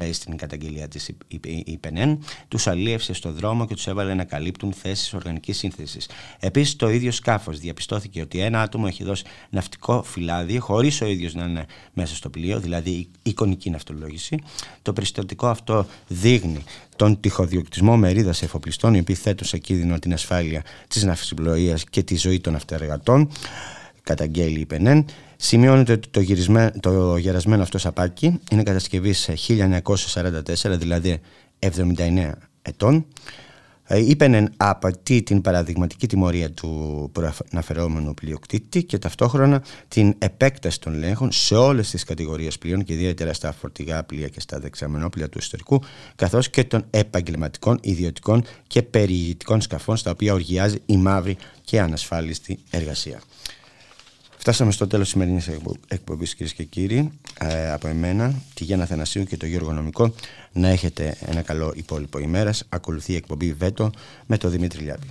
λέει στην καταγγελία της η- η- η ΠΕΝΕΝ, τους αλίευσε στο δρόμο και τους έβαλε να καλύπτουν θέσεις οργανικής σύνθεσης. Επίσης, το ίδιο σκάφος διαπιστώθηκε ότι ένα άτομο έχει δώσει ναυτικό φυλάδι χωρίς ο ίδιος να είναι μέσα στο πλοίο, δηλαδή η- εικονική ναυτολόγηση. Το περιστατικό αυτό δείχνει τον τυχοδιοκτισμό μερίδας εφοπλιστών οι οποίοι θέτουν σε κίνδυνο την ασφάλεια της ναυσιπλοείας και τη ζωή των ναυτεργατών καταγγέλει η ΠΕΝΕΝ. Σημειώνεται ότι το, γυρισμέ- το γερασμένο αυτό σαπάκι είναι κατασκευή 1944, δηλαδή 79 ετών. Ε, Η ΠΕΝΕΝ απατεί την παραδειγματική τιμωρία του προαναφερόμενου πλειοκτήτη και ταυτόχρονα την επέκταση των ελέγχων σε όλες τις κατηγορίες πλοίων και ιδιαίτερα στα φορτηγά πλοία και στα δεξαμενόπλια του ιστορικού καθώς και των επαγγελματικών, ιδιωτικών και περιηγητικών σκαφών στα οποία οργιάζει η μαύρη και ανασφάλιστη εργασία. Φτάσαμε στο τέλος της σημερινής εκπο- εκπομπής κυρίες και κύριοι. Ε, από εμένα, τη Γιάννα Θανασίου και το Γιώργο Νομικό να έχετε ένα καλό υπόλοιπο ημέρας. Ακολουθεί η εκπομπή Βέτο με τον Δημήτρη Λιάπη